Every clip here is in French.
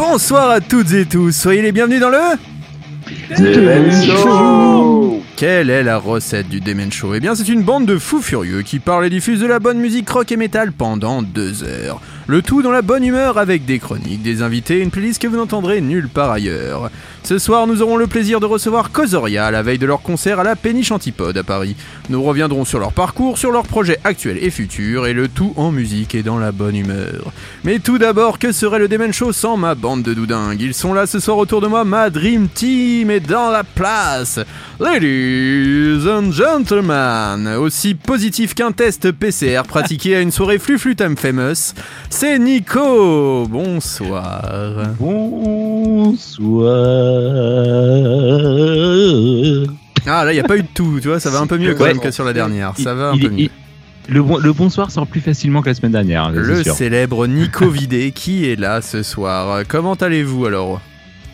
Radio Axe. 100% rock et metal, tous les jeudis soirs dès 21h. L'émission qui s'intrigue la web radio commence maintenant. Bonsoir à toutes et tous, soyez les bienvenus dans le... Quelle est la recette du Demen Show? Eh bien, c'est une bande de fous furieux qui parlent et diffusent de la bonne musique rock et métal pendant deux heures. Le tout dans la bonne humeur avec des chroniques, des invités et une playlist que vous n'entendrez nulle part ailleurs. Ce soir, nous aurons le plaisir de recevoir Cosoria à la veille de leur concert à la Péniche Antipode à Paris. Nous reviendrons sur leur parcours, sur leurs projets actuels et futurs, et le tout en musique et dans la bonne humeur. Mais tout d'abord, que serait le Demen Show sans ma bande de doudingues? Ils sont là ce soir autour de moi, ma Dream Team est dans la place Ladies and gentlemen, aussi positif qu'un test PCR pratiqué à une soirée Fluflu Time Famous, c'est Nico Bonsoir Bonsoir. Ah là, il n'y a pas eu de tout, tu vois, ça va un peu mieux quand Ouais. même que sur la dernière, ça va un il- peu mieux. le, bon- le bonsoir sort plus facilement que la semaine dernière. hein, Le sûr. célèbre Nico Vidé qui est là ce soir. Comment allez-vous alors?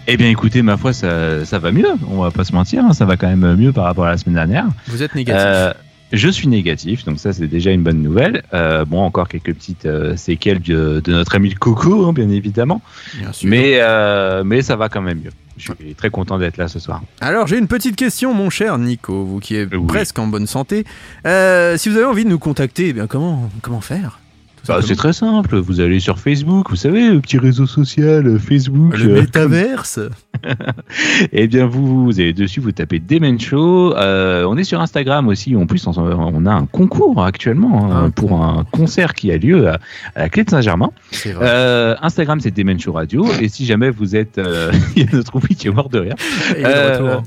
Eh bien, écoutez, ma foi, ça, ça va mieux. On va pas se mentir, hein, ça va quand même mieux par rapport à la semaine dernière. Vous êtes négatif. Euh, je suis négatif, donc ça c'est déjà une bonne nouvelle. Euh, bon, encore quelques petites euh, séquelles de, de notre ami le Coco, hein, bien évidemment, Bien sûr. mais euh, mais ça va quand même mieux. Je suis très content d'être là ce soir. Alors j'ai une petite question, mon cher Nico, vous qui êtes Oui. presque en bonne santé. Si vous avez envie de nous contacter, eh bien comment comment faire? Bah, c'est très simple. Vous allez sur Facebook, vous savez, le petit réseau social, euh, Facebook. le euh, métaverse. Eh bien, vous, vous allez dessus, vous tapez Demen Show. Euh, on est sur Instagram aussi. En plus, on, a un concours actuellement hein, Un pour un concert qui a lieu à, à la clé de Saint-Germain. Euh, Instagram, c'est Demen Show Radio. Et si jamais vous êtes, euh, il y a notre oubli qui est mort de rire. De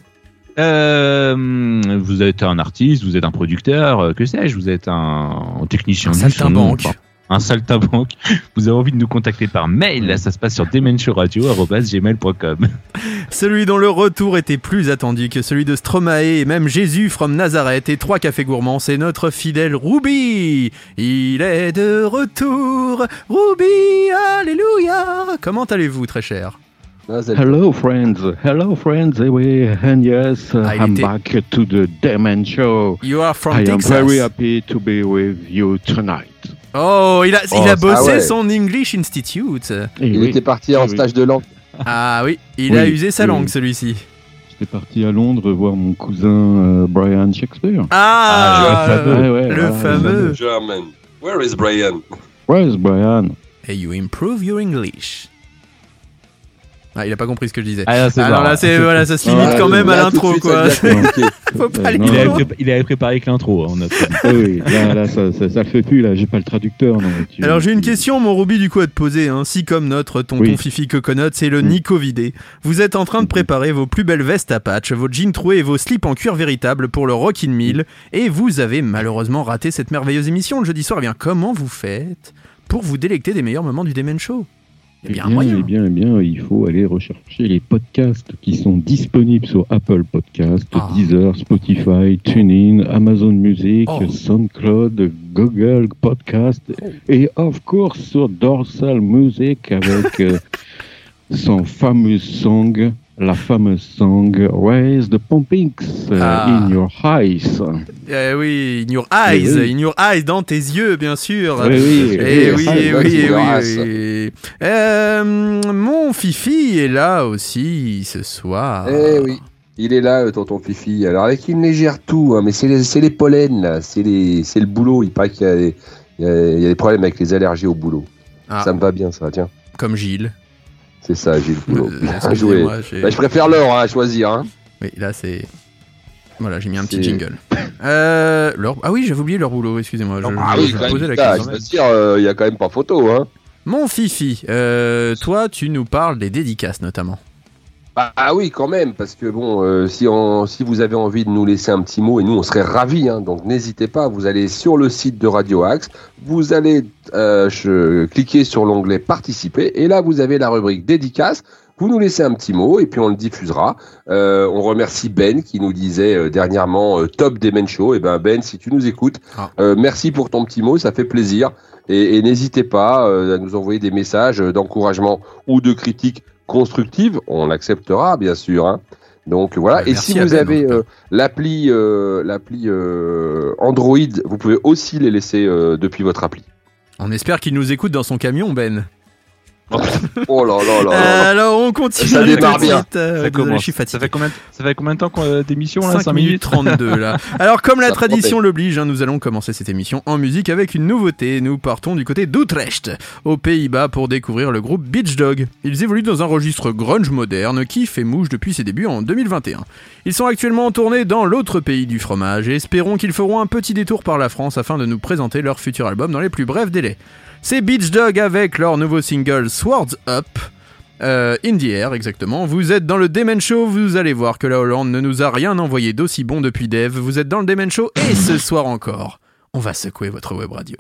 euh, vous êtes un artiste, vous êtes un producteur, que sais-je, vous êtes un, technicien Un du son, enfin, un saltimbanque. Vous avez envie de nous contacter par mail, là, ça se passe sur demenshowradio.gmail.com. Celui dont le retour était plus attendu que celui de Stromae et même Jésus from Nazareth et trois cafés gourmands, c'est notre fidèle Ruby. Il est de retour. Ruby, alléluia. Comment allez-vous, très cher? Hello, friends. Hello, friends. Eh oui, and yes, uh, Ah, I'm était- back to the Demon Show. You are from I am Texas. very happy to be with you tonight. Oh, il a, Oh, il a bossé ah ouais. son English Institute. Eh Il oui, était parti en oui. stage de langue. Ah oui, il Oui, a usé sa oui, langue oui. celui-ci. J'étais parti à Londres voir mon cousin euh, Brian Shakespeare. Ah, Ah, le fameux. Ouais, ouais, le voilà, fameux. German. Where is Brian? Where's Brian? Et you improve your English. Ah, il a pas compris ce que je disais. Ah, là, c'est Alors marrant. là, c'est voilà, ça se limite Ah, quand même à Là, l'intro quoi. Faut pas Euh, non, Il avait, il préparé avec l'intro. hein. Ah oui, là, là ça, ça, ça le fait plus, là, j'ai pas le traducteur. Non, tu- Alors j'ai une question, mon Ruby, du coup à te poser. Hein. Si comme notre tonton Oui. Fifi Coconut, c'est le Mm. Nico vidé, vous êtes en train de préparer vos plus belles vestes à patch, vos jeans troués et vos slips en cuir véritable pour le Rockin' Mill, et vous avez malheureusement raté cette merveilleuse émission le jeudi soir. Eh bien, comment vous faites pour vous délecter des meilleurs moments du Demen Show? Il y a Eh bien un bien, moyen. eh bien, eh bien, il faut aller rechercher les podcasts qui sont disponibles sur Apple Podcasts, Ah. Deezer, Spotify, TuneIn, Amazon Music, Oh. SoundCloud, Google Podcast et of course sur Dorsal Music avec euh, son fameux song, la fameuse song Raise the Pumpings euh, Ah. in Your Eyes. Eh oui, in your eyes, Eh oui. in your eyes, dans tes yeux, bien sûr. Oui, oui, Eh oui, eh oui, c'est eh oui. Euh, mon Fifi est là aussi ce soir. Eh oui. Il est là, euh, tonton Fifi. Alors, avec une légère toux, hein, mais c'est les, c'est les pollens, là. C'est les- c'est le boulot. Il paraît qu'il y, a des- il y y a des problèmes avec les allergies au boulot. Ah. Ça me va bien, ça, tiens. Comme Gilles. C'est ça, Gilles Boulot. Euh, Bien joué. Bah, je préfère l'or hein, à choisir. Hein. Oui, là c'est. Voilà, j'ai mis un petit jingle. Euh, leur- Ah oui, j'avais oublié leur boulot, excusez-moi. Je, Ah je- oui, je quand posais même, la putain, question. je veux dire, euh, il y a quand même pas photo. Hein. Mon Fifi, euh, toi tu nous parles des dédicaces notamment. Bah ah oui, quand même, parce que bon, euh, si, on, si vous avez envie de nous laisser un petit mot, et nous on serait ravis, hein, donc n'hésitez pas, vous allez sur le site de Radio Axe, vous allez euh, je- cliquer sur l'onglet participer, et là vous avez la rubrique dédicace. Vous nous laissez un petit mot et puis on le diffusera. Euh, on remercie Ben qui nous disait euh, dernièrement euh, top des Men Show. Et ben Ben, si tu nous écoutes, Ah. euh, merci pour ton petit mot, ça fait plaisir. Et, et n'hésitez pas euh, à nous envoyer des messages d'encouragement ou de critiques constructives. On acceptera bien sûr. hein. Donc voilà. Ouais, et si vous Ben, en avez euh, l'appli euh, l'appli euh, Android, vous pouvez aussi les laisser depuis votre appli. On espère qu'il nous écoute dans son camion, Ben. Oh là là là. là. Euh, alors on continue. Ça démarre bien. suite. Euh, Ça désolé, commence. je suis fatigué. Ça fait combien, ça fait combien de temps qu'on- euh, d'émission là? 5 5 minutes? minutes 32 là. Alors comme la Ça tradition l'oblige, hein, nous allons commencer cette émission en musique avec une nouveauté. Nous partons du côté d'Utrecht, aux Pays-Bas, pour découvrir le groupe Beach Dog. Ils évoluent dans un registre grunge moderne qui fait mouche depuis ses débuts en 2021. Ils sont actuellement en tournée dans l'autre pays du fromage et espérons qu'ils feront un petit détour par la France afin de nous présenter leur futur album dans les plus brefs délais. C'est Beach Dog avec leur nouveau single Swords Up. Euh, in the Air, exactement. Vous êtes dans le Demen Show, vous allez voir que la Hollande ne nous a rien envoyé d'aussi bon depuis Dev. Vous êtes dans le Demen Show et ce soir encore, on va secouer votre web radio.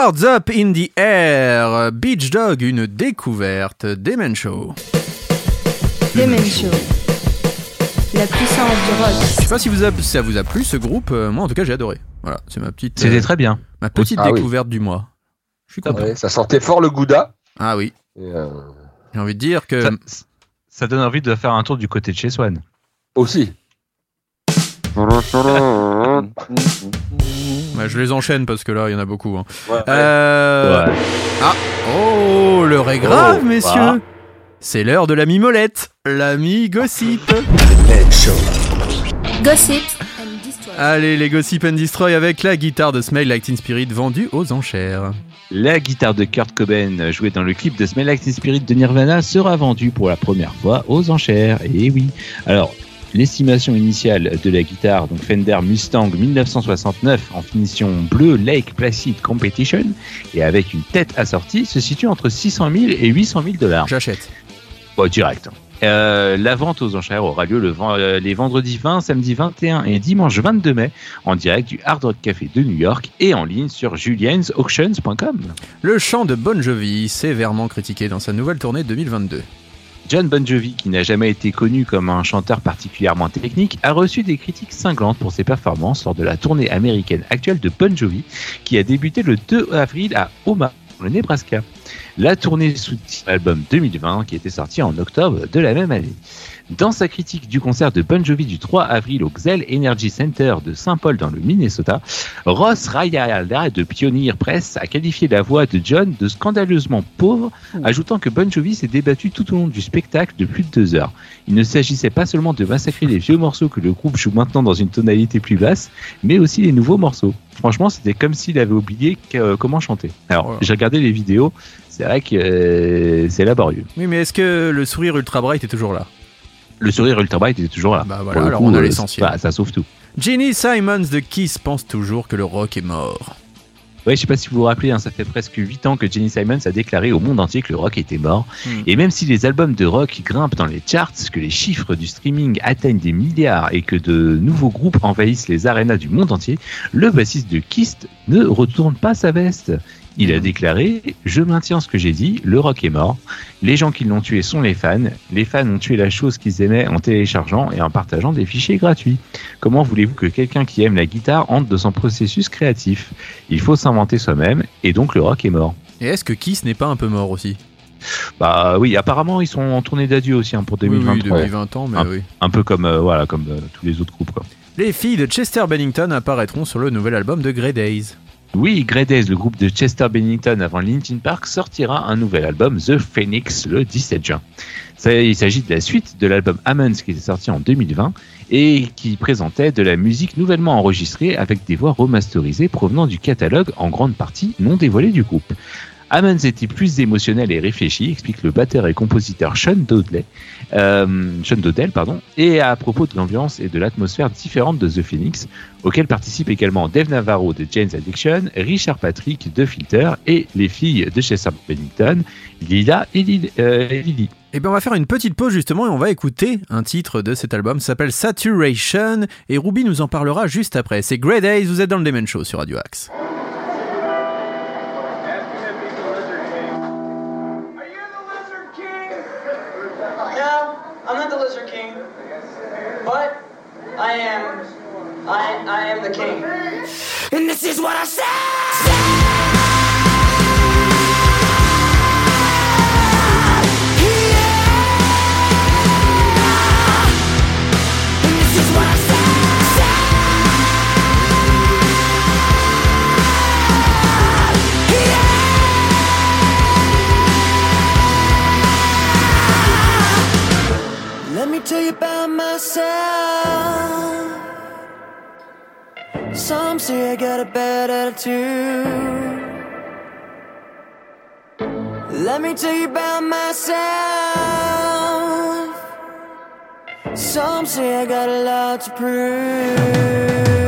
Swords Up in the Air, Beach Dog, une découverte, Demen Show. Demen Show. La puissance du rock. Je sais pas si vous a- ça vous a plu ce groupe, euh, moi en tout cas j'ai adoré. Voilà, c'est ma petite, C'était euh, très bien. ma petite Ah oui. découverte du mois. Je suis content. Ouais, ça sentait fort le gouda. Ah oui, euh, j'ai envie de dire que Ça, ça donne envie de faire un tour du côté de chez Swan. aussi. Bah, je les enchaîne parce que là, il y en a beaucoup. hein. Ouais, ouais. Euh, Ouais. Ah, oh, l'heure est grave, Oh, messieurs. bah. C'est l'heure de l'ami Molette, l'ami Gossip. Gossip. Allez, les Gossip and Destroy avec la guitare de Smell Like Teen Spirit vendue aux enchères. La guitare de Kurt Cobain, jouée dans le clip de Smell Like Teen Spirit de Nirvana, sera vendue pour la première fois aux enchères. Et oui. Alors, l'estimation initiale de la guitare, donc Fender Mustang 1969 en finition bleu Lake Placid Competition, et avec une tête assortie, se situe entre 600 000 et 800 000 dollars. J'achète. Bon, direct. Euh, la vente aux enchères aura lieu le euh, les vendredis 20, samedi 21 et dimanche 22 mai en direct du Hard Rock Café de New York et en ligne sur juliensauctions.com. Le chant de Bon Jovi, sévèrement critiqué dans sa nouvelle tournée 2022. John Bon Jovi, qui n'a jamais été connu comme un chanteur particulièrement technique, a reçu des critiques cinglantes pour ses performances lors de la tournée américaine actuelle de Bon Jovi, qui a débuté le 2 avril à Omaha, dans le Nebraska. La tournée soutient l'album 2020, qui était sorti en octobre de la même année. Dans sa critique du concert de Bon Jovi du 3 avril au Xel Energy Center de Saint-Paul dans le Minnesota, Ross Rayala de Pioneer Press a qualifié la voix de John de scandaleusement pauvre, ajoutant que Bon Jovi s'est débattu tout au long du spectacle de plus de deux heures. Il ne s'agissait pas seulement de massacrer les vieux morceaux que le groupe joue maintenant dans une tonalité plus basse, mais aussi les nouveaux morceaux. Franchement, c'était comme s'il avait oublié euh, comment chanter. Alors, Voilà. j'ai regardé les vidéos, c'est vrai que euh, c'est laborieux. Oui, mais est-ce que le sourire ultra bright est toujours là? Le sourire Ultra Bright était toujours là. Bah voilà, alors on a euh, l'essentiel. bah, ça sauve tout. Ginny Simons de Kiss pense toujours que le rock est mort. Ouais, je sais pas si vous vous rappelez, hein, ça fait presque 8 ans que Jenny Simons a déclaré au monde entier que le rock était mort. Hmm. Et même si les albums de rock grimpent dans les charts, que les chiffres du streaming atteignent des milliards et que de nouveaux groupes envahissent les arénas du monde entier, le bassiste de Kiss ne retourne pas sa veste. Il a déclaré Je maintiens ce que j'ai dit, le rock est mort. Les gens qui l'ont tué sont les fans. Les fans ont tué la chose qu'ils aimaient en téléchargeant et en partageant des fichiers gratuits. Comment voulez-vous que quelqu'un qui aime la guitare entre dans son processus créatif? Il faut s'inventer soi-même et donc le rock est mort. Et est-ce que Kiss n'est pas un peu mort aussi? Bah oui, apparemment ils sont en tournée d'adieu aussi hein, pour Oui, oui, 2023. depuis 20 ans, mais Ah. oui. Un peu comme euh, voilà comme euh, tous les autres groupes quoi. Les filles de Chester Bennington apparaîtront sur le nouvel album de Grey Days. Oui, Grey Days, le groupe de Chester Bennington avant Linkin Park, sortira un nouvel album, The Phoenix, le 17 juin. Il s'agit de la suite de l'album Ammons qui était sorti en 2020 et qui présentait de la musique nouvellement enregistrée avec des voix remasterisées provenant du catalogue en grande partie non dévoilé du groupe. Ammons était plus émotionnel et réfléchi, explique le batteur et compositeur Sean Dodley, euh, Sean Dodell, pardon, et à propos de l'ambiance et de l'atmosphère différente de The Phoenix, auquel participent également Dave Navarro de Jane's Addiction, Richard Patrick de Filter et les filles de Chester Bennington, Lila et euh, Lily. Et bien on va faire une petite pause justement et on va écouter un titre de cet album, s'appelle Saturation et Ruby nous en parlera juste après. C'est Grey Days, vous êtes dans le Demen Show sur Radio Axe. I am. I I am the king. And this is what I say. And this is what I said. Let me tell you about myself. Some say I got a bad attitude. Let me tell you about myself. Some say I got a lot to prove.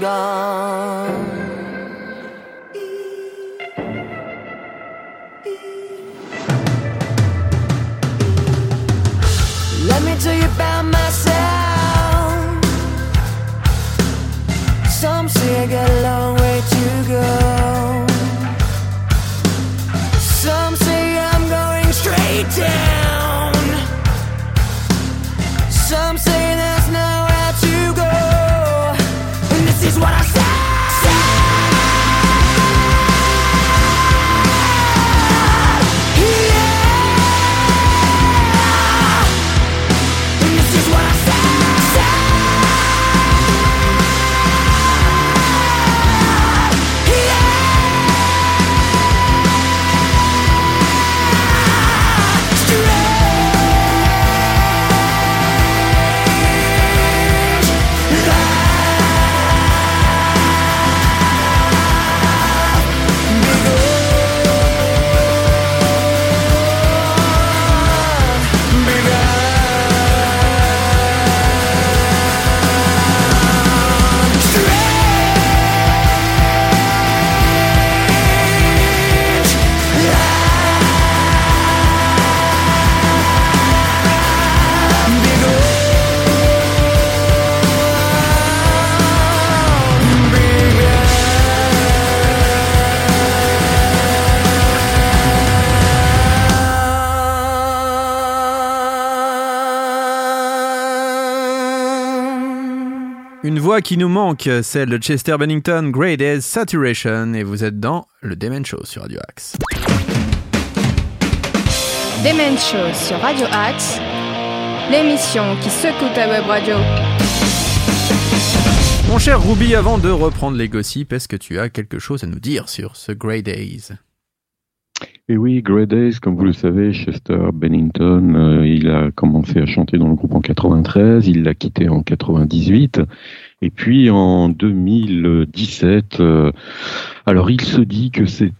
Gone. Qui nous manque, celle de Chester Bennington, Grey Days Saturation, et vous êtes dans le Demen Show sur Radio Axe. Demen Show sur Radio Axe, l'émission qui secoue ta web radio. Mon cher Ruby, avant de reprendre les gossips, est-ce que tu as quelque chose à nous dire sur ce Grey Days? Et oui, Grey Days, comme vous le savez, Chester Bennington, euh, il a commencé à chanter dans le groupe en 93, il l'a quitté en 98, et puis en 2017, euh, alors il se dit que c'est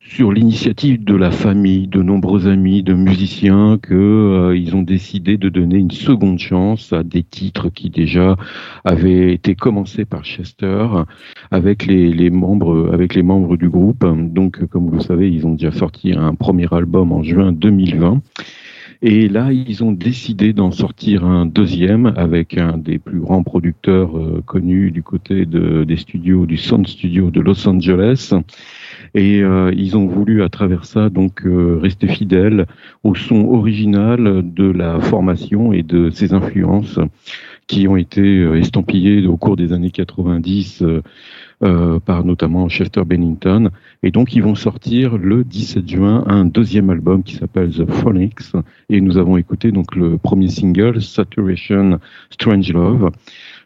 sur l'initiative de la famille, de nombreux amis, de musiciens, que euh, ils ont décidé de donner une seconde chance à des titres qui déjà avaient été commencés par Chester avec les, les membres avec les membres du groupe. Donc, comme vous le savez, ils ont déjà sorti un premier album en juin 2020. Et là, ils ont décidé d'en sortir un deuxième avec un des plus grands producteurs euh, connus du côté de, des studios du Sound Studio de Los Angeles. Et euh, ils ont voulu, à travers ça, donc euh, rester fidèles au son original de la formation et de ses influences qui ont été estampillées au cours des années 90 euh, par notamment Chester Bennington. Et donc ils vont sortir le 17 juin un deuxième album qui s'appelle The Phonics. Et nous avons écouté donc le premier single, Saturation Strange Love.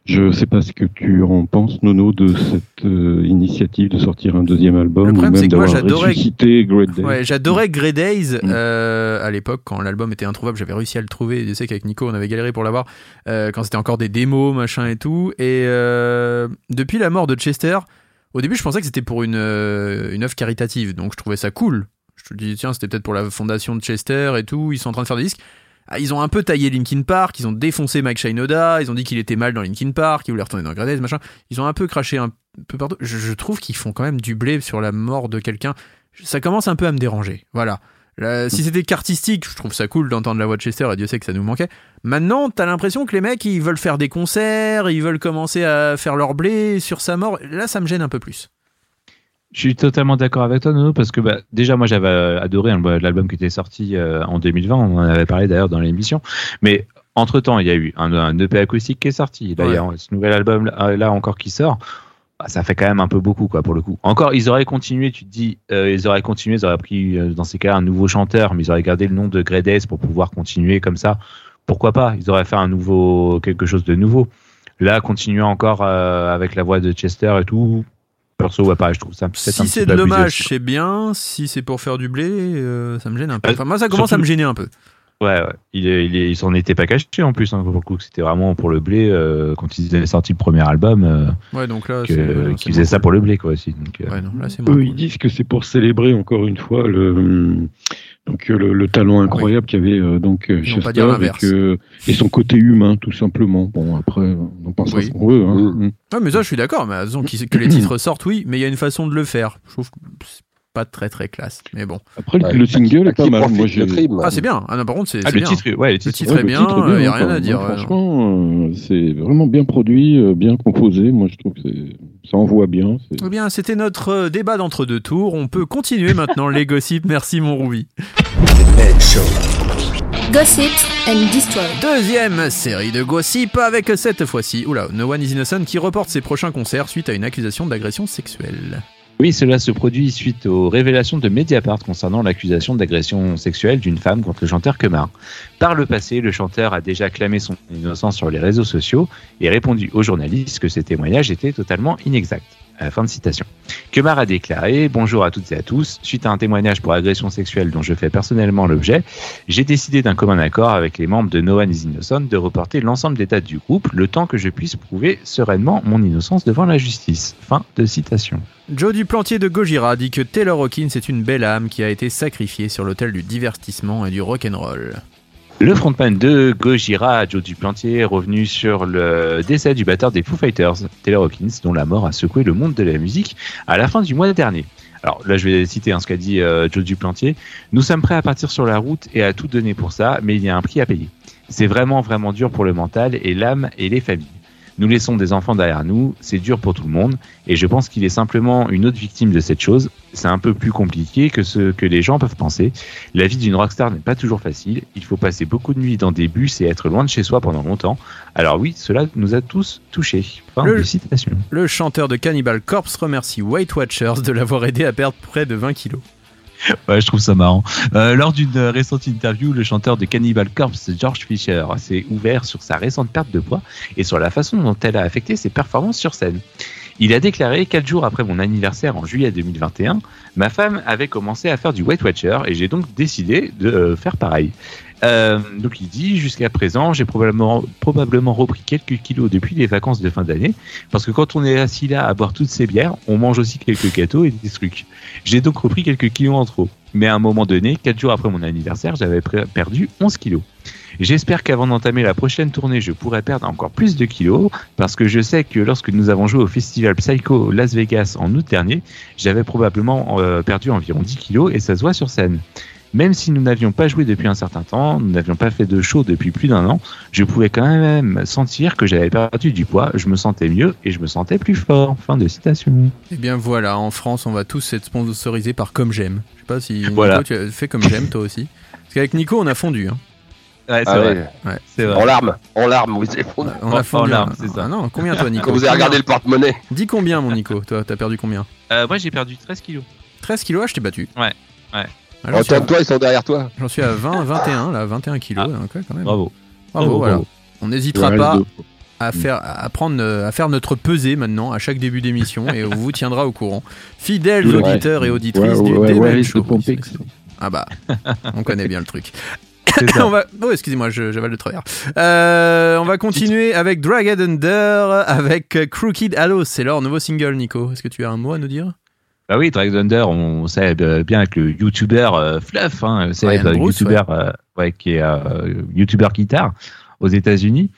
Je ne sais pas ce que tu en penses, Nono, de cette euh, initiative de sortir un deuxième album Le problème, c'est que moi, j'adorais- Great Day. Ouais, j'adorais Grey Days Mm. euh, à l'époque quand l'album était introuvable. J'avais réussi à le trouver. Je sais qu'avec Nico, on avait galéré pour l'avoir euh, quand c'était encore des démos, machin et tout. Et depuis la mort de Chester, au début, je pensais que c'était pour une, une œuvre caritative. Donc, je trouvais ça cool. Je me dis, tiens, c'était peut-être pour la fondation de Chester et tout. Ils sont en train de faire des disques. Ah, Ils ont un peu taillé Linkin Park, ils ont défoncé Mike Shinoda, ils ont dit qu'il était mal dans Linkin Park, il voulait retourner dans Grey Days, machin. Ils ont un peu craché un peu partout. Je, je trouve qu'ils font quand même du blé sur la mort de quelqu'un. Ça commence un peu à me déranger. Voilà. Là, si c'était qu'artistique, je trouve ça cool d'entendre la voix de Chester et Dieu sait que ça nous manquait. Maintenant, t'as l'impression que les mecs, ils veulent faire des concerts, ils veulent commencer à faire leur blé sur sa mort. Là, ça me gêne un peu plus. Je suis totalement d'accord avec toi, Nono, parce que bah, déjà, moi, j'avais adoré hein, l'album qui était sorti euh, en 2020. On en avait parlé d'ailleurs dans l'émission. Mais entre temps, il y a eu un, un EP acoustique qui est sorti. Là, il y a ce nouvel album là, là encore qui sort. Bah, ça fait quand même un peu beaucoup, quoi, pour le coup. Encore, ils auraient continué, tu te dis, euh, ils auraient continué, ils auraient pris, euh, dans ces cas, un nouveau chanteur, mais ils auraient gardé le nom de Grey pour pouvoir continuer comme ça. Pourquoi pas? Ils auraient fait un nouveau, quelque chose de nouveau. Là, continuer encore euh, avec la voix de Chester et tout. Perso, ouais, pareil, je trouve ça Si c'est de l'hommage, c'est bien. Si c'est pour faire du blé, euh, ça me gêne un peu. Euh, Enfin, moi, ça commence à surtout- me gêner un peu. Ouais, ouais. Il, est- il, est- il s'en était pas caché en plus, hein, pour le coup. C'était vraiment pour le blé euh, quand ils avaient sorti le premier album, euh, Ouais, donc là, que- c'est- ouais, qu'ils faisaient ça pour le blé, quoi, aussi. Donc, euh, Ouais, non, là, Eux, cool. ils disent que c'est pour célébrer encore une fois le, Donc euh, le, le talent incroyable qu'il y avait euh, donc euh, Chester dire et, et son côté humain tout simplement. Bon après on en pense Oui. à ce qu'on veut. Hein. Mm. Ah, mais ça, je suis d'accord. Mais disons que les titres sortent, oui, mais il y a une façon de le faire. Je trouve que c'est pas très très classe. Mais bon. Après Ouais, le single est pas mal. Moi Ah, c'est bien. Ah, non, par contre, c'est Ah, c'est le bien. titre, ouais, le Le titre. titre Ouais, est le bien, titre il y a hein, rien quoi. à dire. Moi, ouais. franchement, euh, c'est vraiment bien produit, euh, bien composé. Moi je trouve que c'est- ça envoie bien. c'est- Eh bien, c'était notre euh, débat d'entre-deux tours. On peut continuer maintenant les gossips. Merci, mon Roubi. Gossip and Destroy. Deuxième série de gossip avec cette fois-ci, oula, No One is Innocent qui reporte ses prochains concerts suite à une accusation d'agression sexuelle. Oui, cela se produit suite aux révélations de Mediapart concernant l'accusation d'agression sexuelle d'une femme contre le chanteur Kemar. Par le passé, le chanteur a déjà clamé son innocence sur les réseaux sociaux et répondu aux journalistes que ces témoignages étaient totalement inexacts. Euh, fin de citation. Kemar a déclaré Bonjour à toutes et à tous. Suite à un témoignage pour agression sexuelle dont je fais personnellement l'objet, j'ai décidé d'un commun accord avec les membres de No One is Innocent de reporter l'ensemble des dates du groupe le temps que je puisse prouver sereinement mon innocence devant la justice. Fin de citation. Joe Duplantier de Gojira dit que Taylor Hawkins est une belle âme qui a été sacrifiée sur l'autel du divertissement et du rock'n'roll. Le frontman de Gojira, Joe Duplantier, est revenu sur le décès du batteur des Foo Fighters, Taylor Hawkins, dont la mort a secoué le monde de la musique à la fin du mois dernier. Alors là, je vais citer hein, ce qu'a dit euh, Joe Duplantier. Nous sommes prêts à partir sur la route et à tout donner pour ça, mais il y a un prix à payer. C'est vraiment, vraiment dur pour le mental et l'âme et les familles. Nous laissons des enfants derrière nous, c'est dur pour tout le monde, et je pense qu'il est simplement une autre victime de cette chose. C'est un peu plus compliqué que ce que les gens peuvent penser. La vie d'une rockstar n'est pas toujours facile. Il faut passer beaucoup de nuits dans des bus et être loin de chez soi pendant longtemps. Alors oui, cela nous a tous touchés. Fin Le- de citation. Le chanteur de Cannibal Corpse remercie Weight Watchers de l'avoir aidé à perdre près de 20 kilos. Ouais, je trouve ça marrant. Euh, lors d'une récente interview, le chanteur de Cannibal Corpse, George Fisher, s'est ouvert sur sa récente perte de poids et sur la façon dont elle a affecté ses performances sur scène. Il a déclaré quatre jours après mon anniversaire en juillet 2021, ma femme avait commencé à faire du Weight Watcher et j'ai donc décidé de euh, faire pareil. Euh, donc il dit jusqu'à présent j'ai probablement probablement repris quelques kilos depuis les vacances de fin d'année parce que quand on est assis là à boire toutes ces bières on mange aussi quelques gâteaux et des trucs. J'ai donc repris quelques kilos en trop. Mais à un moment donné quatre jours après mon anniversaire j'avais perdu 11 kilos. J'espère qu'avant d'entamer la prochaine tournée, je pourrai perdre encore plus de kilos, parce que je sais que lorsque nous avons joué au festival Psycho Las Vegas en août dernier, j'avais probablement euh, perdu environ 10 kilos et ça se voit sur scène. Même si nous n'avions pas joué depuis un certain temps, nous n'avions pas fait de show depuis plus d'un an, je pouvais quand même sentir que j'avais perdu du poids, je me sentais mieux et je me sentais plus fort. Fin de citation. Eh bien voilà, en France, on va tous être sponsorisés par Comme J'aime. Je sais pas si Nico, Voilà. tu as fait Comme J'aime toi aussi. Parce qu'avec Nico, on a fondu. Hein. Ouais, c'est Ah vrai. ouais. Ouais. C'est En vrai. larmes, en larmes, vous avez fondu. On En- a fondu. en larmes, hein. c'est ça. Ah non, combien toi, Nico Quand vous avez regardé le porte-monnaie. Dis combien, mon Nico Toi, t'as perdu combien Euh, moi j'ai perdu 13 kilos. 13 kilos, ah, je t'ai battu. Ouais, ouais. Ah, j'en, suis à, Retourne-toi, ils sont derrière toi. j'en suis à 20, 21, là, 21 kilos. Ah. quand même. Bravo. Bravo, Bravo, voilà. bravo. On n'hésitera pas à faire, à prendre, à faire notre pesée maintenant à chaque début d'émission et on vous tiendra au courant. Fidèles Ouais. auditeurs et auditrices Ouais, du ouais, ouais, Show. Ah bah, on connaît bien le truc. On va... Oh, excusez-moi, j'avale le travers. Euh, on va continuer avec Dragged Under, avec Crooked Hallows. C'est leur nouveau single, Nico. Est-ce que tu as un mot à nous dire? Bah oui, Drag Thunder, on sait bien avec le YouTuber euh, Fluff, hein, célèbre YouTuber euh, ouais, qui est euh, YouTuber guitare aux États-Unis.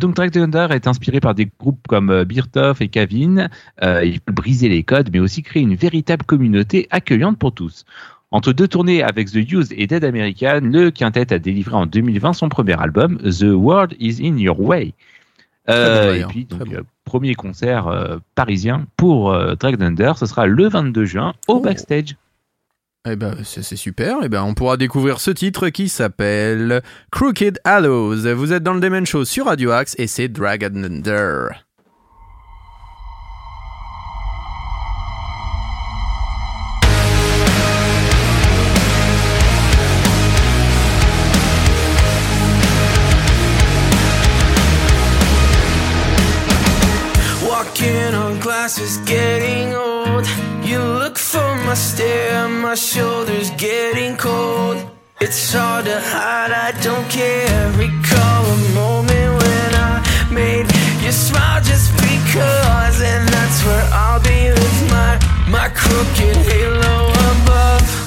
Donc Drag Thunder est inspiré par des groupes comme Birtoff et Kavin. Il peut briser les codes, mais aussi créer une véritable communauté accueillante pour tous. Entre deux tournées avec The Used et Dead American, le quintet a délivré en 2020 son premier album, The World Is In Your Way. Euh, et puis, donc, bon. Premier concert euh, parisien pour euh, Drag Thunder, ce sera le 22 juin au Oh. backstage. Eh ben, c'est super. Eh ben, on pourra découvrir ce titre qui s'appelle Crooked Hallows. Vous êtes dans le Demen Show sur Radio Axe et c'est Dragged Under. On is getting old. You look for my stare, my shoulders getting cold. It's hard to hide, I don't care. Recall a moment when I made you smile just because, and that's where I'll be with my my crooked halo above.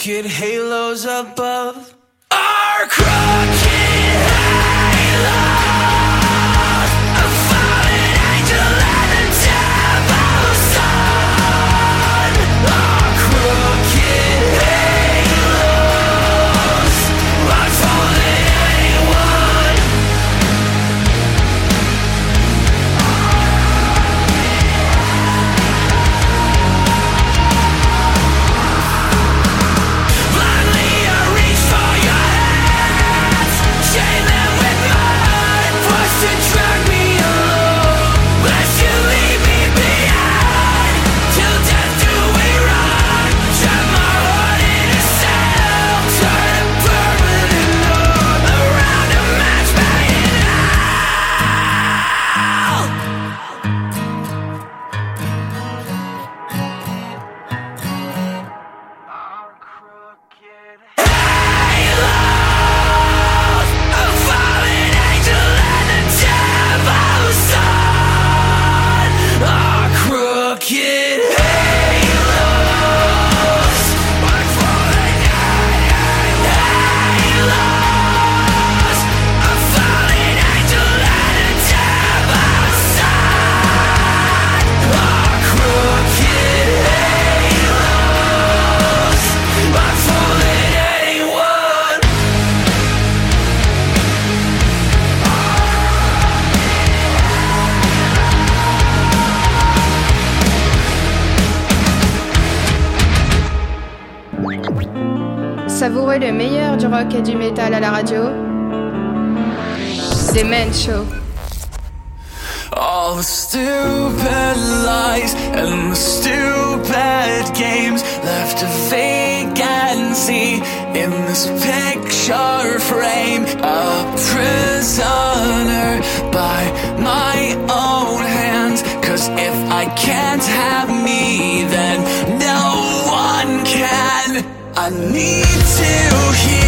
crooked halos above. Et du métal à la radio. The Men Show. All the stupid lies and the stupid games left a vacancy in this picture frame. A prisoner by my own hands. Cause if I can't have me, then no one can. I need to heal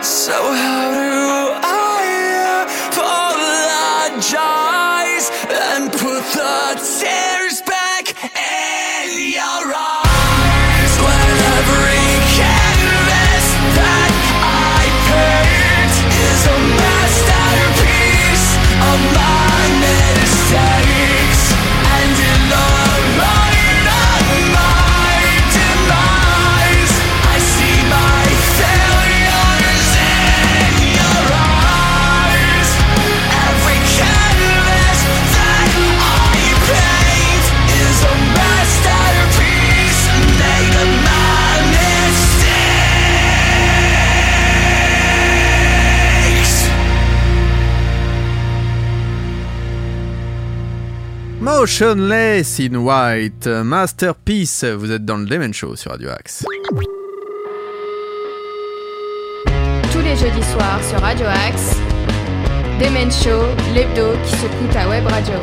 So help. Motionless in White, Masterpiece, vous êtes dans le Demon Show sur Radio Axe. Tous les jeudis soirs sur Radio Axe. The Men Show, l'hebdo qui secoue ta web radio.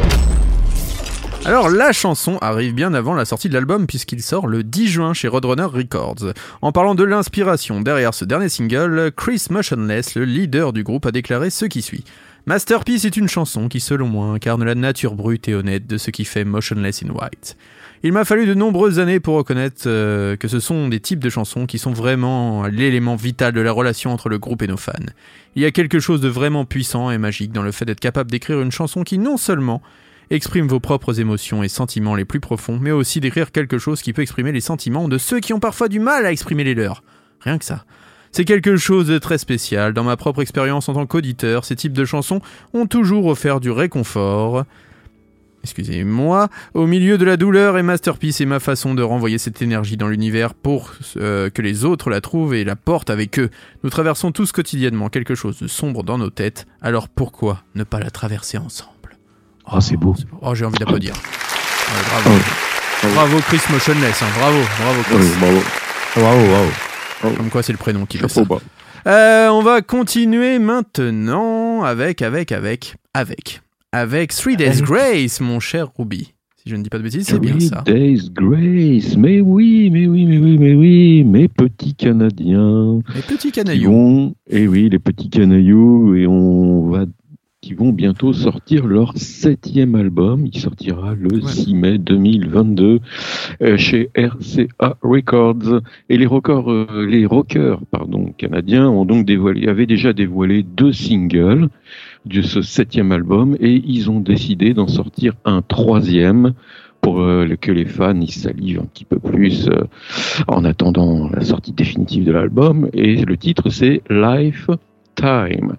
Alors la chanson arrive bien avant la sortie de l'album puisqu'il sort le 10 juin chez Roadrunner Records. En parlant de l'inspiration derrière ce dernier single, Chris Motionless, le leader du groupe, a déclaré ce qui suit. Masterpiece est une chanson qui, selon moi, incarne la nature brute et honnête de ce qui fait Motionless in White. Il m'a fallu de nombreuses années pour reconnaître euh, que ce sont des types de chansons qui sont vraiment l'élément vital de la relation entre le groupe et nos fans. Il y a quelque chose de vraiment puissant et magique dans le fait d'être capable d'écrire une chanson qui non seulement exprime vos propres émotions et sentiments les plus profonds, mais aussi d'écrire quelque chose qui peut exprimer les sentiments de ceux qui ont parfois du mal à exprimer les leurs. Rien que ça. C'est quelque chose de très spécial. Dans ma propre expérience en tant qu'auditeur, ces types de chansons ont toujours offert du réconfort. Excusez-moi, au milieu de la douleur et Masterpiece est ma façon de renvoyer cette énergie dans l'univers pour euh, que les autres la trouvent et la portent avec eux. Nous traversons tous quotidiennement quelque chose de sombre dans nos têtes, alors pourquoi ne pas la traverser ensemble? Oh, c'est beau. Oh, j'ai envie d'applaudir. Ouais, bravo. Bravo Chris Motionless, hein. bravo, bravo Chris. Bravo. Waouh. Comme quoi c'est le prénom qui fait ça. Euh, on va continuer maintenant avec, avec, avec, avec, avec Three Days Grace, mon cher Ruby. Si je ne dis pas de bêtises, c'est bien ça. Days Grace. Mais oui, mais oui, mais oui, mais oui, mes petits Canadiens. Les petits vont, et oui, les petits canailloux, et on va, qui vont bientôt sortir leur septième album. Il sortira le 6 mai 2022 euh, chez RCA Records. Et les rockers, euh, les rockers, pardon, canadiens ont donc dévoilé, avaient déjà dévoilé deux singles de ce septième album, et ils ont décidé d'en sortir un troisième pour euh, que les fans y salivent un petit peu plus euh, en attendant la sortie définitive de l'album. Et le titre, c'est Lifetime.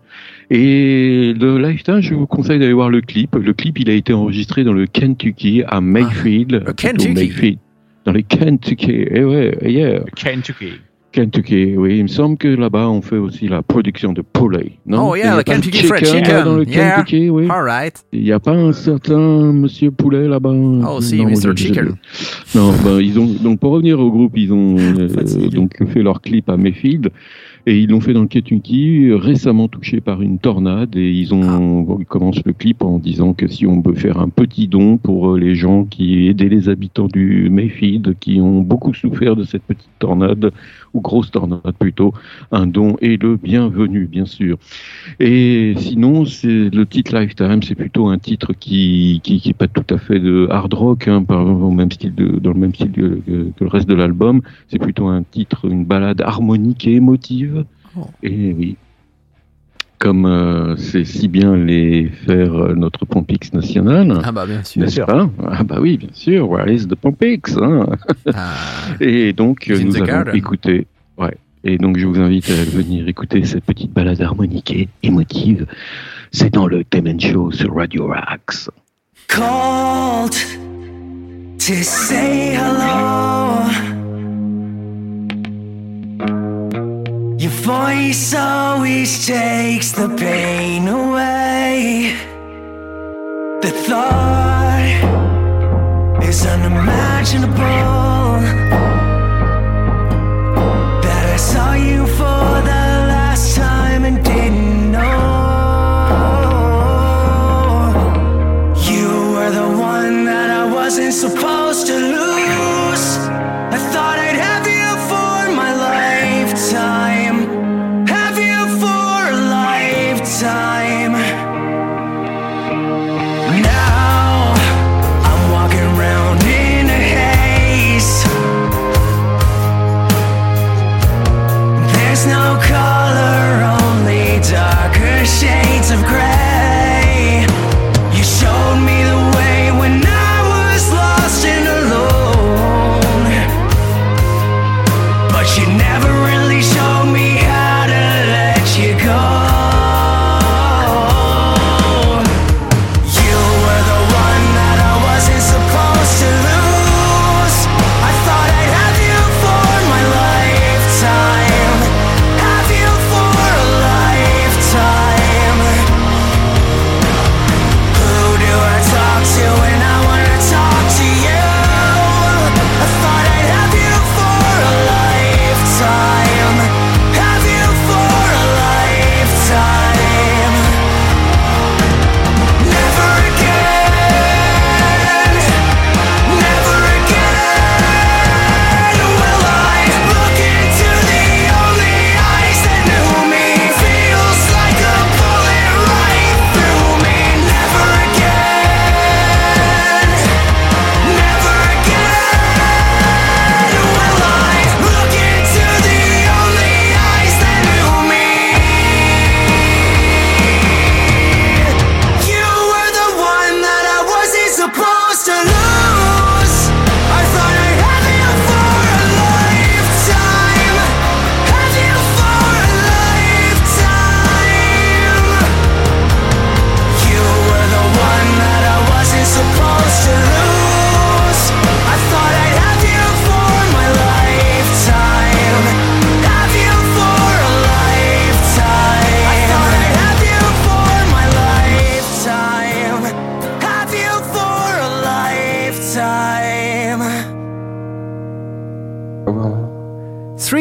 Et le Lifetime, je vous conseille d'aller voir le clip. Le clip, il a été enregistré dans le Kentucky, à Mayfield. plutôt Kentucky. Mayfield. Dans le Kentucky. Eh ouais, yeah. Kentucky. Kentucky, oui. Il me semble que là-bas, on fait aussi la production de poulet. Non? Oh yeah, le de Kentucky Fried chicken, Dans le Yeah. Kentucky, oui. All right. Il n'y a pas un certain Monsieur Poulet là-bas Oh si, Non, Mr. Chicken. Non, ben, ils ont donc pour revenir au groupe, ils ont euh, donc fait leur clip à Mayfield et ils l'ont fait dans le Kentucky, récemment touché par une tornade et ils ont Ah. ils commencent le clip en disant que si on peut faire un petit don pour euh, les gens qui aider les habitants du Mayfield qui ont beaucoup souffert de cette petite tornade ou grosse tornade plutôt, un don est le bienvenu bien sûr. Et sinon, c'est le titre Lifetime, c'est plutôt un titre qui, qui qui est pas tout à fait de hard rock, hein, par au même style de, dans le même style que, que- que le reste de l'album. C'est plutôt un titre, une balade harmonique et émotive. Oh. Et oui, comme euh, c'est si bien les faire euh, notre Pompix national. Ah bah bien sûr. N'est-ce pas? Ah bah oui, bien sûr. Where is the Pompix hein Ah, et donc, in nous garden. écouter. Ouais. Et donc, je vous invite à venir écouter cette petite balade harmonique et émotive. C'est dans le Demen Show sur Radio Axe. called to say hello. Voice always takes the pain away. The thought is unimaginable. Of gray.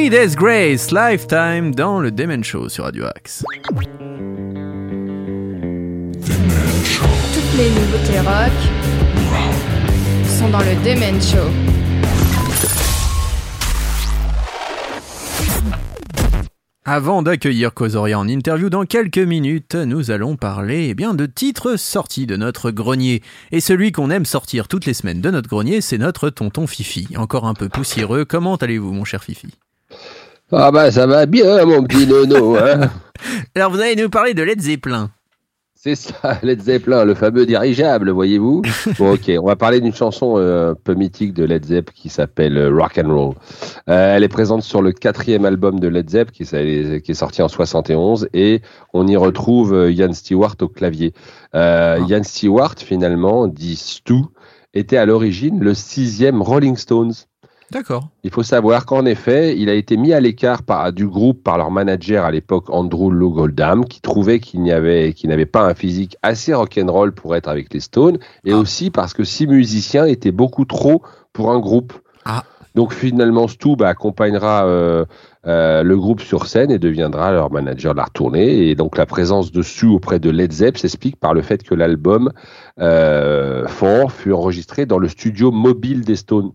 Three Days Grace, Lifetime dans le Demen Show sur Radio Axe. Toutes les nouveautés rock. sont dans le Demen Show. Avant d'accueillir Kozoria en interview dans quelques minutes, nous allons parler eh bien de titres sortis de notre grenier. Et celui qu'on aime sortir toutes les semaines de notre grenier, c'est notre tonton Fifi. Encore un peu poussiéreux, comment allez-vous mon cher Fifi? Ah bah ça va bien mon petit nono. Hein Alors vous allez nous parler de Led Zeppelin. C'est ça, Led Zeppelin, le fameux dirigeable, voyez-vous. Bon, ok, on va parler d'une chanson euh, un peu mythique de Led Zepp qui s'appelle euh, Rock and Roll. Euh, elle est présente sur le quatrième album de Led Zepp qui, est- qui est sorti en 71 et on y retrouve Ian Stewart au clavier. Euh, Ian Stewart, finalement, dit Stu, était à l'origine le sixième Rolling Stones. D'accord. Il faut savoir qu'en effet, il a été mis à l'écart du groupe par leur manager à l'époque, Andrew Lowe Goldham, qui trouvait qu'il n'avait pas un physique assez rock'n'roll pour être avec les Stones, et aussi parce que six musiciens étaient beaucoup trop pour un groupe. Ah. Donc finalement, Stu bah, accompagnera euh, euh, le groupe sur scène et deviendra leur manager de la tournée. Et donc la présence de Stu auprès de Led Zepp s'explique par le fait que l'album euh, Four fut enregistré dans le studio mobile des Stones.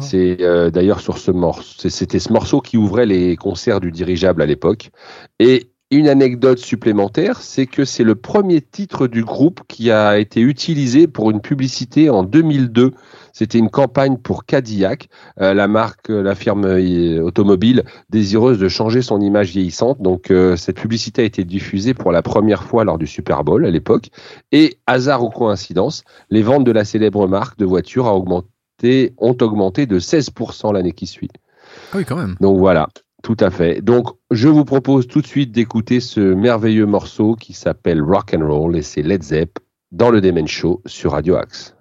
C'est euh, d'ailleurs sur ce morceau, c'était ce morceau qui ouvrait les concerts du dirigeable à l'époque. Et une anecdote supplémentaire, c'est que c'est le premier titre du groupe qui a été utilisé pour une publicité en 2002. C'était une campagne pour Cadillac, euh, la marque, euh, la firme automobile désireuse de changer son image vieillissante. Donc cette publicité a été diffusée pour la première fois lors du Super Bowl à l'époque. Et hasard ou coïncidence, les ventes de la célèbre marque de voitures a augmenté ont augmenté de 16% l'année qui suit. Ah oui, quand même. Donc voilà, tout à fait. Donc je vous propose tout de suite d'écouter ce merveilleux morceau qui s'appelle Rock and Roll et c'est Led Zepp dans le Demen Show sur Radio Axe.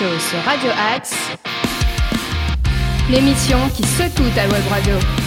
Radio Axe, l'émission qui secoue ta web radio.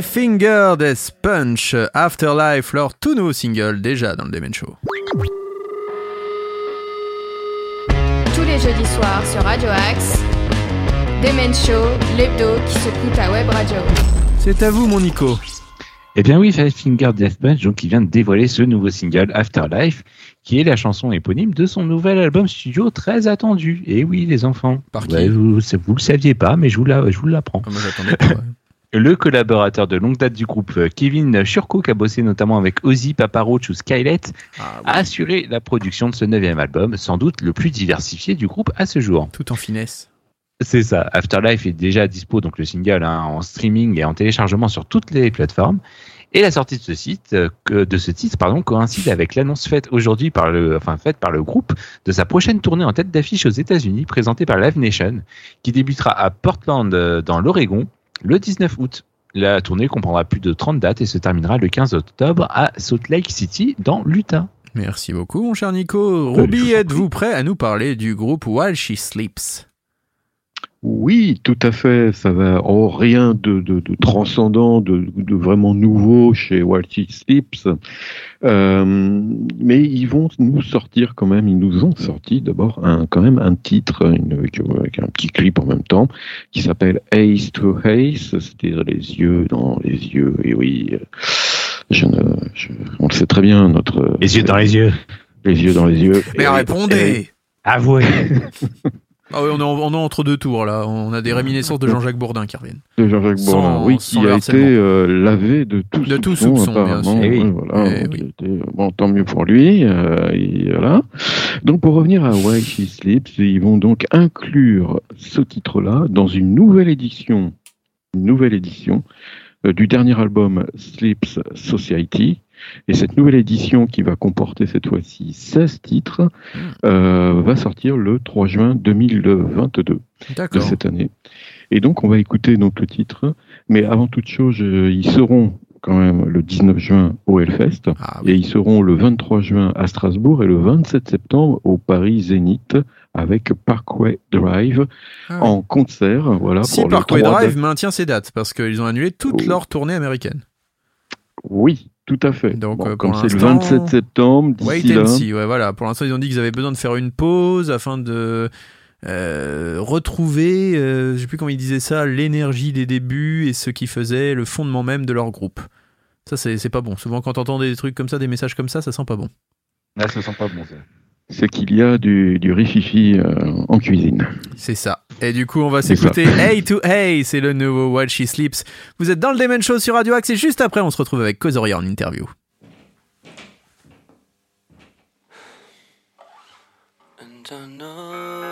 Five Finger Death Punch, Afterlife, leur tout nouveau single déjà dans le Demen Show. Tous les jeudis soirs sur Radio Axe, Demen Show, l'hebdo qui secoue ta web radio. C'est à vous mon Nico. Eh bien oui, Five Finger Death Punch, donc, qui vient de dévoiler ce nouveau single Afterlife, qui est la chanson éponyme de son nouvel album studio très attendu. Et oui, les enfants. Par qui Ouais, vous, vous le saviez pas, mais je vous la- je vous l'apprends. Moi j'attendais pas. ouais. Le collaborateur de longue date du groupe, euh, Kevin Shurko, qui a bossé notamment avec Ozzy, Papa Roach ou Skylet, Ah, oui. a assuré la production de ce neuvième album, sans doute le plus diversifié du groupe à ce jour. Tout en finesse. C'est ça. Afterlife est déjà dispo, donc le single, hein, en streaming et en téléchargement sur toutes les plateformes. Et la sortie de ce site, euh, de ce titre, pardon, coïncide avec l'annonce faite aujourd'hui par le, enfin faite par le groupe de sa prochaine tournée en tête d'affiche aux États-Unis, présentée par Live Nation, qui débutera à Portland, euh, dans l'Oregon, le 19 août. La tournée comprendra plus de 30 dates et se terminera le 15 octobre à Salt Lake City, dans l'Utah. Merci beaucoup, mon cher Nico. Ruby, êtes-vous prêt à nous parler du groupe While She Sleeps? Oui, tout à fait. Ça va. Oh, rien de, de, de transcendant, de, de vraiment nouveau chez She Sleeps. Euh, mais ils vont nous sortir quand même. Ils nous ont sorti d'abord un quand même un titre une, avec, un petit clip en même temps qui s'appelle Ace to Ace, c'est-à-dire les yeux dans les yeux. Et oui, euh, je ne, je- on le sait très bien notre Les yeux dans les yeux. les yeux dans les yeux. Mais Et- répondez Avouez. Ah oui, on est, en- on est entre deux tours là. On a des réminiscences de Jean-Jacques Bourdin qui reviennent. de Jean-Jacques Sans- Bourdin, oui, qui a été euh, lavé de tout De tout soupçon, bien sûr. Eh oui. Ouais, voilà, Eh donc oui. il était- bon, tant mieux pour lui. euh, et voilà. Donc pour revenir à Why She Sleeps, ils vont donc inclure ce titre-là dans une nouvelle édition, une nouvelle édition euh, du dernier album Sleeps Society. Et cette nouvelle édition, qui va comporter cette fois-ci 16 titres, euh, va sortir le 3 juin 2022 de cette année. Et donc, on va écouter donc le titre. Mais avant toute chose, euh, ils seront quand même le 19 juin au Hellfest. Ah Et ils seront le 23 juin à Strasbourg et le 27 septembre au Paris Zénith avec Parkway Drive Ah oui. en concert. Voilà, Si pour Parkway Drive maintient ses dates parce qu'ils ont annulé toute Oh. leur tournée américaine. Oui, tout à fait. Donc, Bon, euh, comme c'est le l'instant, 27 septembre, Wait d'ici là, and see, ouais, voilà. Pour l'instant, ils ont dit qu'ils avaient besoin de faire une pause afin de euh, retrouver, euh, je sais plus comment ils disaient ça, l'énergie des débuts et ce qui faisait le fondement même de leur groupe. Ça, c'est c'est pas bon. Souvent, quand t'entends des trucs comme ça, des messages comme ça, ça sent pas bon. Là, ça sent pas bon, ça. C'est qu'il y a du, du rififi euh, en cuisine. C'est ça. Et du coup, on va s'écouter Hey to Hey, c'est le nouveau While She Sleeps. Vous êtes dans le Demon Show sur Radio Axe et juste après, on se retrouve avec Kozoria en interview. And I know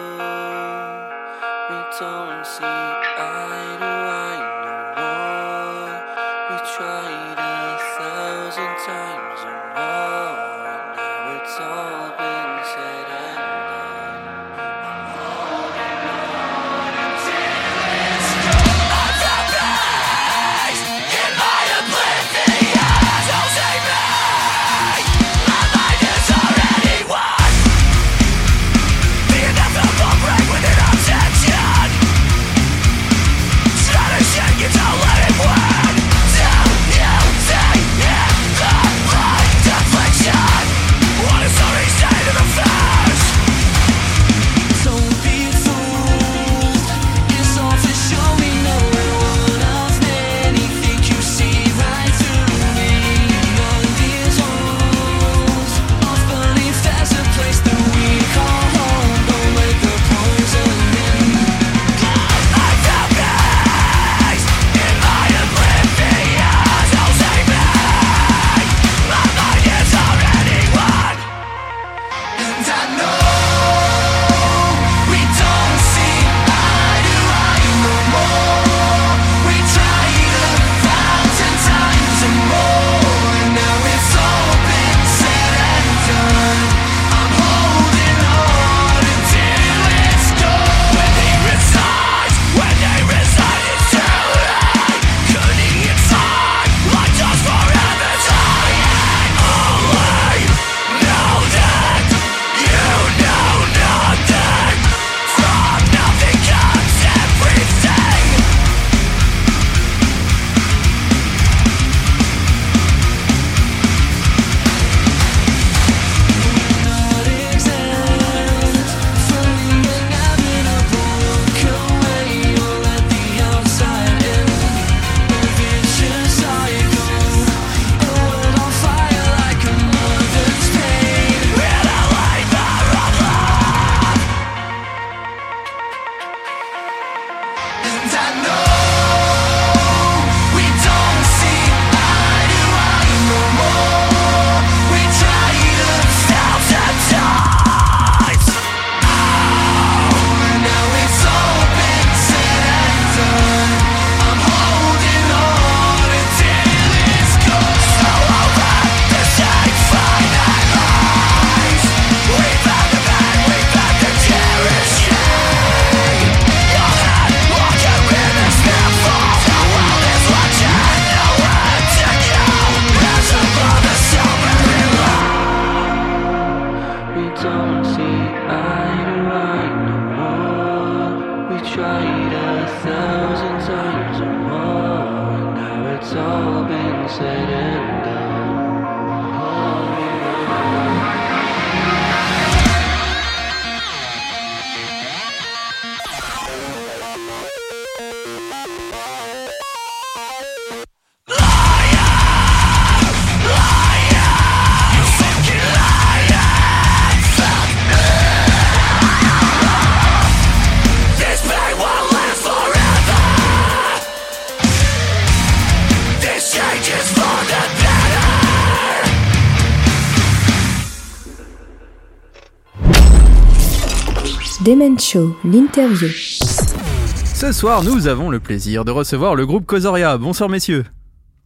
Demen Show, l'interview. Ce soir, nous avons le plaisir de recevoir le groupe Kozoria. Bonsoir messieurs.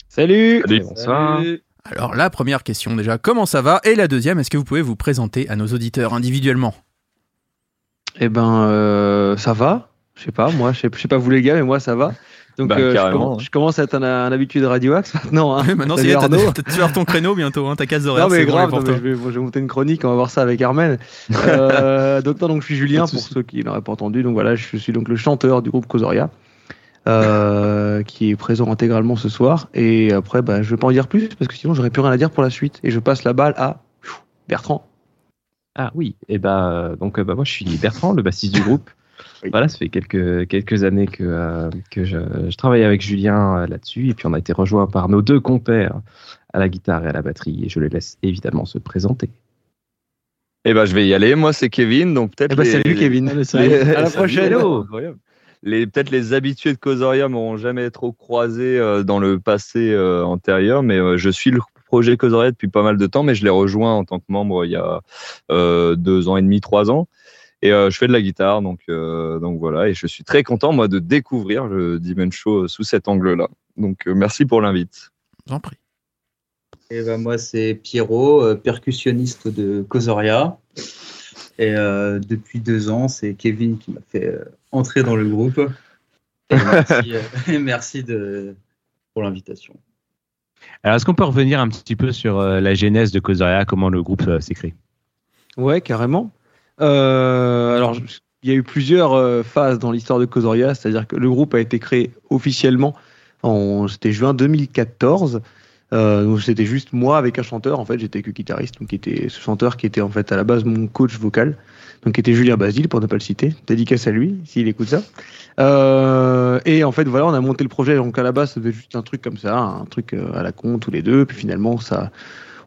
Salut Bonsoir. Alors la première question déjà, comment ça va? Et la deuxième, est-ce que vous pouvez vous présenter à nos auditeurs individuellement? Eh ben, euh, ça va. Je sais pas, moi, je sais pas vous les gars, mais moi ça va. Donc Bah, euh, je, commence, je commence à être un, un habitué de Radio Axe maintenant. Hein. Oui, Maintenant, c'est t'as- tu vas ton créneau bientôt, hein, ta case horaire. Non mais bon, grave, non, mais je, vais, je vais monter une chronique, on va voir ça avec Armel. Euh, donc, non, donc je suis Julien pour ceux qui n'auraient pas entendu. Donc voilà, je suis donc le chanteur du groupe Kozoria, euh, qui est présent intégralement ce soir. Et après, bah, je vais pas en dire plus parce que sinon j'aurais plus rien à dire pour la suite. Et je passe la balle à Bertrand. Ah oui, et bah euh, donc euh, bah, moi je suis Bertrand, le bassiste du groupe. Oui. Voilà, ça fait quelques quelques années que euh, que je, je travaille avec Julien euh, là-dessus et puis on a été rejoint par nos deux compères à la guitare et à la batterie et je les laisse évidemment se présenter. Eh ben, je vais y aller. Moi, c'est Kevin, donc peut-être. Eh ben, les- salut les- Kevin. les- à la Salut, prochaine. Les peut-être les habitués de Causoria m'auront jamais trop croisé euh, dans le passé euh, antérieur, mais euh, je suis le projet Causoria depuis pas mal de temps, mais je l'ai rejoint en tant que membre il y a euh, deux ans et demi, trois ans. Et euh, je fais de la guitare, donc euh, donc voilà. Et je suis très content moi de découvrir le Demon Show sous cet angle-là. Donc euh, merci pour l'invite. J'en prie. Et ben moi, c'est Pierrot, euh, percussionniste de Kozoria. Et euh, depuis deux ans, c'est Kevin qui m'a fait euh, entrer dans le groupe. Et merci, euh, de, pour l'invitation. Alors, est-ce qu'on peut revenir un petit peu sur euh, la genèse de Kozoria, comment le groupe euh, s'est créé Ouais, carrément. Euh, alors, il y a eu plusieurs euh, phases dans l'histoire de Kozoria, c'est-à-dire que le groupe a été créé officiellement en c'était juin 2014. Euh, donc c'était juste moi avec un chanteur. En fait, j'étais que guitariste, donc était ce chanteur qui était en fait à la base mon coach vocal, donc qui était Julien Basile pour ne pas le citer. Dédicace à lui s'il écoute ça. Euh, et en fait, voilà, on a monté le projet. Donc à la base, c'était juste un truc comme ça, un truc euh, à la con tous les deux. Puis finalement, ça,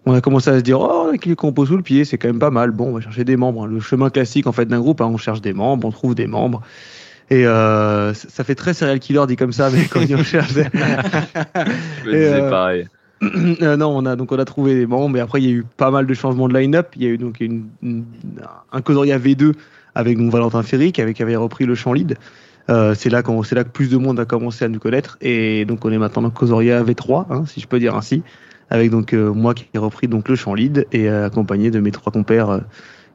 on a commencé à se dire, oh, on a quelques compos sous le pied, c'est quand même pas mal. Bon, on va chercher des membres. Le chemin classique en fait d'un groupe, hein, on cherche des membres, on trouve des membres. Et euh, ça fait très serial killer dit comme ça, mais quand on cherche. des- Je me disais euh, pareil. Euh, non, on a donc on a trouvé des membres, mais après il y a eu pas mal de changements de line-up. Il y a eu donc une, une- un Kozoria V2 avec donc Valentin Ferry qui avait, qui avait repris le chant lead. Euh, c'est là qu'on c'est là que plus de monde a commencé à nous connaître et donc on est maintenant dans Kozoria V3, hein, si je peux dire ainsi, avec donc euh, moi qui ai repris donc le chant lead et euh, accompagné de mes trois compères euh,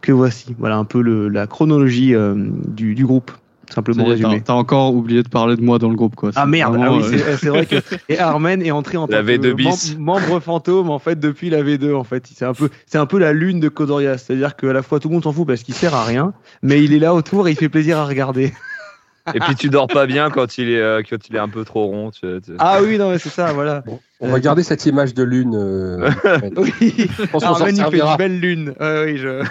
que voici. Voilà un peu le, la chronologie euh, du, du groupe, simplement résumé. T'as t'as encore oublié de parler de moi dans le groupe, quoi. Ah merde, ah oui, euh, c'est vrai que et Armen est entré en tant que V2 bis. mem- membre fantôme en fait depuis la V2 en fait. C'est un peu c'est un peu la lune de Kodoria, c'est-à-dire qu'à la fois tout le monde s'en fout parce qu'il sert à rien, mais il est là autour et il fait plaisir à regarder. Et puis tu dors pas bien quand il est euh, quand il est un peu trop rond. tu- tu- Ah oui, non mais c'est ça, voilà. On va garder cette image de lune. euh, Oui, je pense qu'on s'en Armen il fait servira. une belle lune. Oui, je...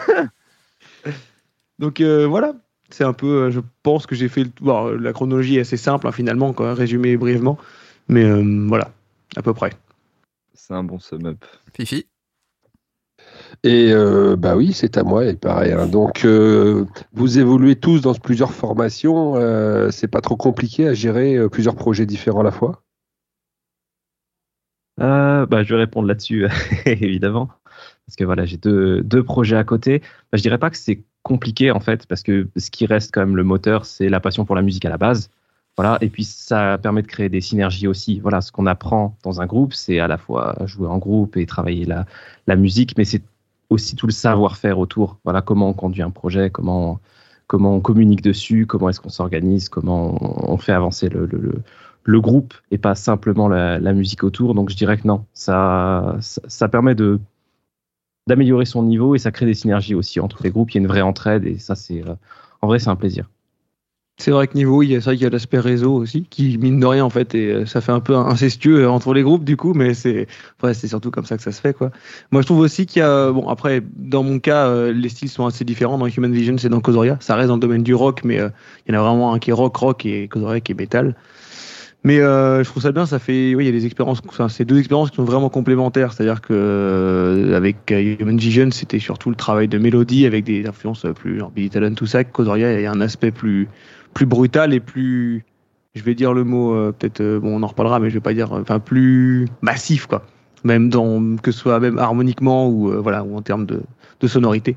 Donc euh, voilà, c'est un peu, je pense que j'ai fait le bon, la chronologie est assez simple hein, finalement, quoi, résumé brièvement, mais euh, voilà, à peu près. C'est un bon sum up. Fifi? Et euh, bah oui, c'est à moi, il paraît. hein. Donc, euh, vous évoluez tous dans plusieurs formations. euh, c'est pas trop compliqué à gérer euh, plusieurs projets différents à la fois? Euh, bah, je vais répondre là-dessus, évidemment. Parce que voilà, j'ai deux, deux projets à côté. Bah, je dirais pas que c'est compliqué, en fait, parce que ce qui reste quand même le moteur, c'est la passion pour la musique à la base. Voilà, et puis ça permet de créer des synergies aussi. Voilà, ce qu'on apprend dans un groupe, c'est à la fois jouer en groupe et travailler la, la musique, mais c'est aussi tout le savoir-faire autour. Voilà, comment on conduit un projet, comment, comment on communique dessus, comment est-ce qu'on s'organise, comment on, fait avancer le, le, le, groupe et pas simplement la, la musique autour. Donc je dirais que non, ça, ça, ça permet de d'améliorer son niveau et ça crée des synergies aussi entre les groupes. Il y a une vraie entraide et ça, c'est euh, en vrai, c'est un plaisir. C'est vrai que niveau, il y a, vrai qu'il y a l'aspect réseau aussi, qui mine de rien en fait, et euh, ça fait un peu incestueux euh, entre les groupes du coup, mais c'est, ouais, c'est surtout comme ça que ça se fait quoi. Moi, je trouve aussi qu'il y a, bon après, dans mon cas, euh, les styles sont assez différents. Dans Human Vision, c'est dans Kozoria, ça reste dans le domaine du rock, mais euh, il y en a vraiment un qui est rock rock et Kozoria qui est metal. Mais euh, je trouve ça bien, ça fait, oui, il y a des expériences, enfin, c'est deux expériences qui sont vraiment complémentaires. C'est-à-dire que euh, avec euh, Human Vision, c'était surtout le travail de mélodie avec des influences euh, plus genre Billy Talent, tout ça. Kozoria, il y a un aspect plus plus brutal et plus, je vais dire le mot, euh, peut-être, euh, bon, on en reparlera, mais je vais pas dire, euh, enfin, plus massif, quoi. Même dans, que ce soit même harmoniquement ou, euh, voilà, ou en termes de, sonorité.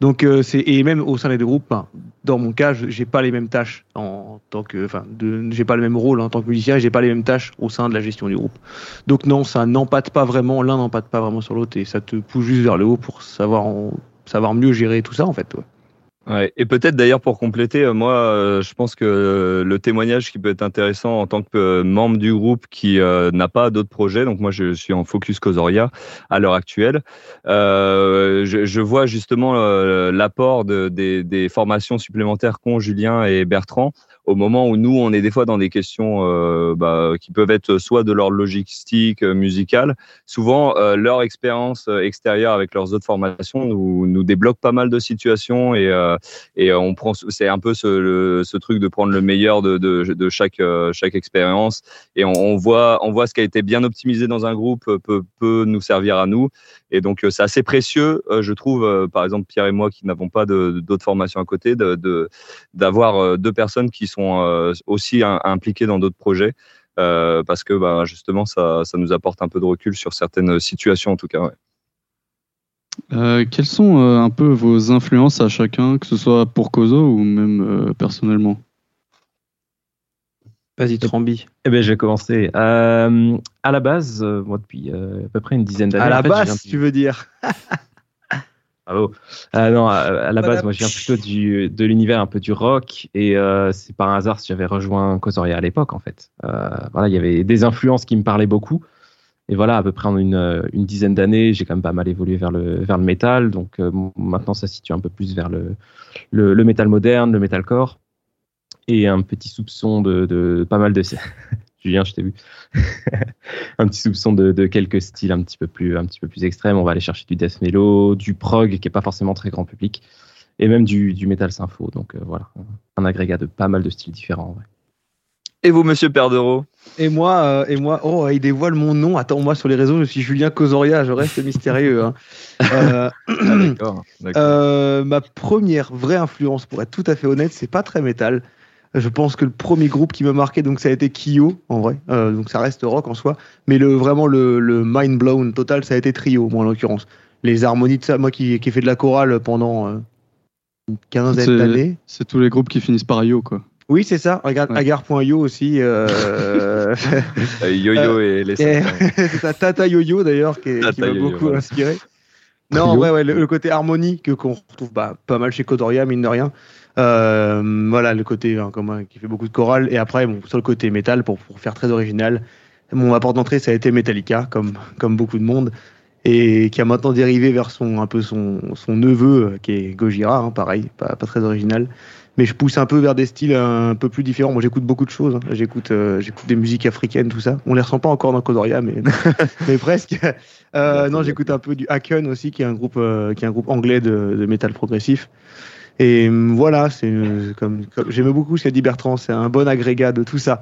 Donc c'est et même au sein des deux groupes, ben, dans mon cas, j'ai pas les mêmes tâches en tant que, enfin, j'ai pas le même rôle en tant que musicien, j'ai pas les mêmes tâches au sein de la gestion du groupe. Donc non, ça n'empâte pas vraiment, l'un n'empâte pas vraiment sur l'autre et ça te pousse juste vers le haut pour savoir savoir mieux gérer tout ça en fait. ouais. Et peut-être d'ailleurs pour compléter, euh, moi, euh, je pense que euh, le témoignage qui peut être intéressant en tant que membre du groupe qui n'a pas d'autres projets, donc moi je suis en focus Cosoria à l'heure actuelle, je, je vois justement l'apport de, des, des formations supplémentaires qu'ont Julien et Bertrand au moment où nous on est des fois dans des questions euh, bah, qui peuvent être soit de l'ordre logistique, euh, musical, souvent euh, leur expérience extérieure avec leurs autres formations nous, débloque pas mal de situations et, on prend c'est un peu ce, truc de prendre le meilleur de, chaque expérience. Et on, voit ce qui a été bien optimisé dans un groupe peut nous servir à nous et donc euh, c'est assez précieux euh, je trouve euh, par exemple Pierre et moi qui n'avons pas d'autres formations à côté d'avoir deux personnes qui sont aussi im- impliquées dans d'autres projets parce que bah, justement ça, nous apporte un peu de recul sur certaines situations en tout cas. quelles sont un peu vos influences à chacun, que ce soit pour Kozo ou même personnellement? Vas-y, Trambi. Eh ben, je vais commencer. Euh, à la base, euh, moi, depuis euh, à peu près une dizaine d'années. À la en fait, je base, du- tu veux dire Bravo. Non, à, à la base, moi, je viens plutôt du, de l'univers un peu du rock et c'est par hasard si j'avais rejoint Kosoria à l'époque, en fait. Voilà, il y avait des influences qui me parlaient beaucoup. Et voilà, à peu près en une, une dizaine d'années, j'ai quand même pas mal évolué vers le, vers le métal. Donc maintenant, ça se situe un peu plus vers le, le, le métal moderne, le metalcore et un petit soupçon de, de pas mal de. Julien, je t'ai vu. un petit soupçon de, de quelques styles un petit peu plus un petit peu plus extrêmes. On va aller chercher du death mellow, du prog qui est pas forcément très grand public, et même du, du metal sympho. Donc euh, voilà, un agrégat de pas mal de styles différents. ouais. Et vous, monsieur Perdero Et moi, euh, et moi, oh, il dévoile mon nom. Attends, moi sur les réseaux, je suis Julien Cosoria, je reste mystérieux. hein. Euh, D'accord. d'accord. euh, ma première vraie influence, pour être tout à fait honnête, c'est pas très métal. Je pense que le premier groupe qui m'a marqué, donc ça a été Kyo, en vrai. Euh, donc ça reste rock en soi. Mais le, vraiment, le, le mind blown total, ça a été Trio, moi en l'occurrence. Les harmonies de ça, moi qui, qui ai fait de la chorale pendant euh, une quinzaine C'est- d'années. C'est tous les groupes qui finissent par Yo, quoi. Oui, c'est ça. Regarde, Ouais. Agar.io aussi. euh, Euh, Yo-Yo et les c'est ça, Tata Yo-Yo d'ailleurs qui, qui m'a beaucoup voilà. inspiré. Non, ouais, ouais, le, le côté harmonie que qu'on retrouve bah, pas mal chez Kodoria, mine de rien. Euh, voilà, le côté hein, comme, qui fait beaucoup de chorale. Et après, bon, sur le côté métal, pour, pour faire très original, mon apport d'entrée, ça a été Metallica, comme, comme beaucoup de monde. Et qui a maintenant dérivé vers son, un peu son, son neveu, euh, qui est Gojira, hein, pareil, pas, pas très original. Mais je pousse un peu vers des styles un peu plus différents. Moi, j'écoute beaucoup de choses. hein. J'écoute, euh, j'écoute des musiques africaines, tout ça. On les ressent pas encore dans Kodoria, mais, mais presque. Euh, non, j'écoute un peu du Haken aussi, qui est un groupe, euh, qui est un groupe anglais de, de métal progressif. Et hum, voilà, c'est euh, comme, j'aime beaucoup ce qu'a dit Bertrand. C'est un bon agrégat de tout ça.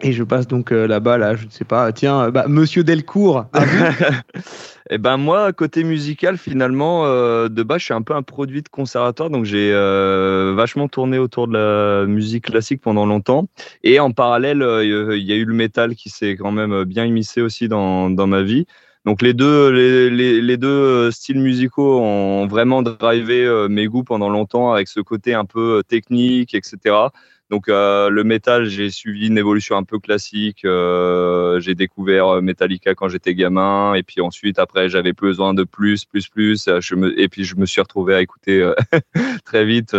Et je passe donc euh, là-bas, là, je ne sais pas. Tiens, euh, bah, Monsieur Delcourt. Eh ben moi, côté musical, finalement, euh, de base, je suis un peu un produit de conservatoire, donc j'ai euh, vachement tourné autour de la musique classique pendant longtemps. Et en parallèle, euh, il y a eu le métal qui s'est quand même bien immiscé aussi dans ma vie. Donc les deux, les, deux euh, styles musicaux ont vraiment drivé euh, mes goûts pendant longtemps avec ce côté un peu euh, technique, etc. Donc le métal, j'ai suivi une évolution un peu classique. J'ai découvert Metallica quand j'étais gamin, et puis ensuite après j'avais besoin de plus, plus, plus. Et puis je me suis retrouvé à écouter très vite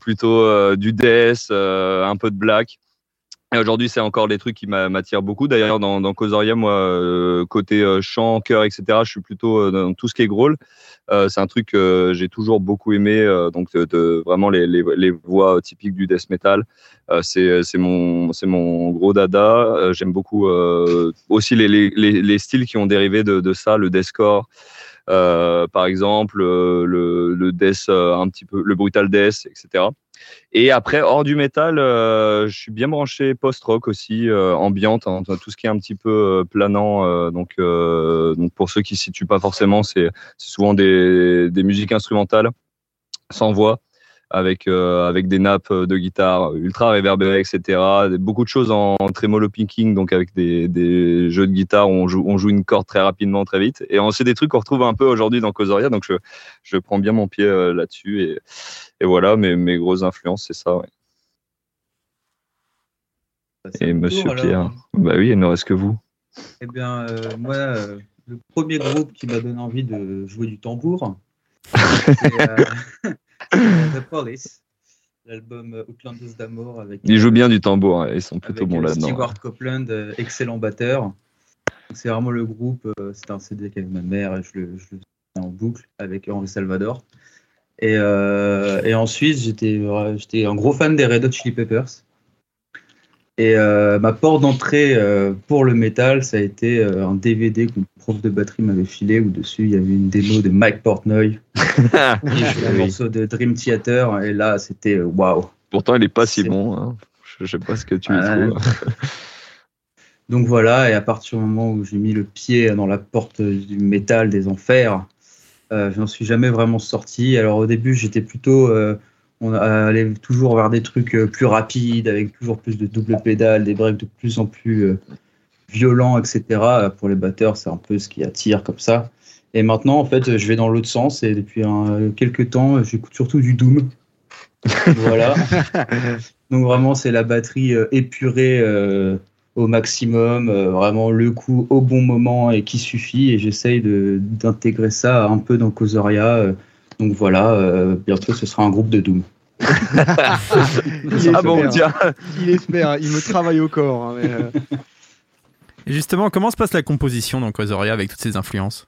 plutôt du death, un peu de black. Et aujourd'hui, c'est encore des trucs qui m'a- m'attirent beaucoup. D'ailleurs, dans, dans moi, euh, côté euh, chant, chœur, etc., je suis plutôt euh, dans tout ce qui est growl. Euh, c'est un truc que j'ai toujours beaucoup aimé. euh, donc, de, de- vraiment les, les, les voix typiques du death metal, c'est mon mon gros dada. J'aime beaucoup aussi les, les, les, les styles qui ont dérivé de, de ça, le deathcore. Par exemple, le, le death, un petit peu, le brutal death, etc. Et après, hors du métal, euh, je suis bien branché post-rock aussi, euh, ambiante, hein, tout ce qui est un petit peu euh, planant. euh, donc, donc, pour ceux qui ne situent pas forcément, c'est c'est souvent des, des musiques instrumentales, sans voix, avec euh, avec des nappes de guitare ultra réverbérées, etc. Beaucoup de choses en, en tremolo picking, donc avec des, des jeux de guitare où on joue on joue une corde très rapidement, très vite. Et on- c'est des trucs qu'on retrouve un peu aujourd'hui dans Causoria, donc je je prends bien mon pied euh, là-dessus et et voilà mes mes grosses influences, c'est ça. Ouais. Et Monsieur tour, alors. Pierre, bah oui, il ne reste que vous. Eh bien, euh, moi, euh, le premier groupe qui m'a donné envie de jouer du tambour, euh, The Police, l'album euh, Outlanders d'Amour avec. Ils jouent bien du tambour, hein, ils sont plutôt bons euh, là-dedans. Stewart Copeland, euh, excellent batteur. C'est vraiment le groupe, euh, c'était un CD qu'avait ma mère et je le, je le en boucle avec Henri Salvador. Et, euh, et ensuite, j'étais euh, j'étais un gros fan des Red Hot Chili Peppers. Et euh, ma porte d'entrée euh, pour le métal, ça a été euh, un DVD que mon prof de batterie m'avait filé où dessus il y avait une démo de Mike Portnoy qui jouait un morceau de Dream Theater. Et là, c'était waouh. Pourtant, il est pas si bon. hein. Je sais pas ce que tu y Ouais. trouves. Donc voilà, et à partir du moment où j'ai mis le pied dans la porte du métal des enfers, je n'en suis jamais vraiment sorti. Alors au début, j'étais plutôt. Euh, on allait toujours vers des trucs euh, plus rapides, avec toujours plus de double pédale, des breaks de plus en plus euh, violents, etc. Euh, Pour les batteurs, c'est un peu ce qui attire comme ça. Et maintenant, en fait, je vais dans l'autre sens, et depuis un- quelques temps, j'écoute surtout du Doom. voilà. Donc vraiment, c'est la batterie euh, épurée euh, au maximum, euh, vraiment le coup au bon moment et qui suffit. Et j'essaye d'intégrer ça un peu dans Causoria. euh. Donc voilà, euh, bientôt ce sera un groupe de Doom. ah bon, tiens. Il espère, il me travaille au corps. hein, mais, euh, Et justement, comment se passe la composition dans Causoria avec toutes ces influences?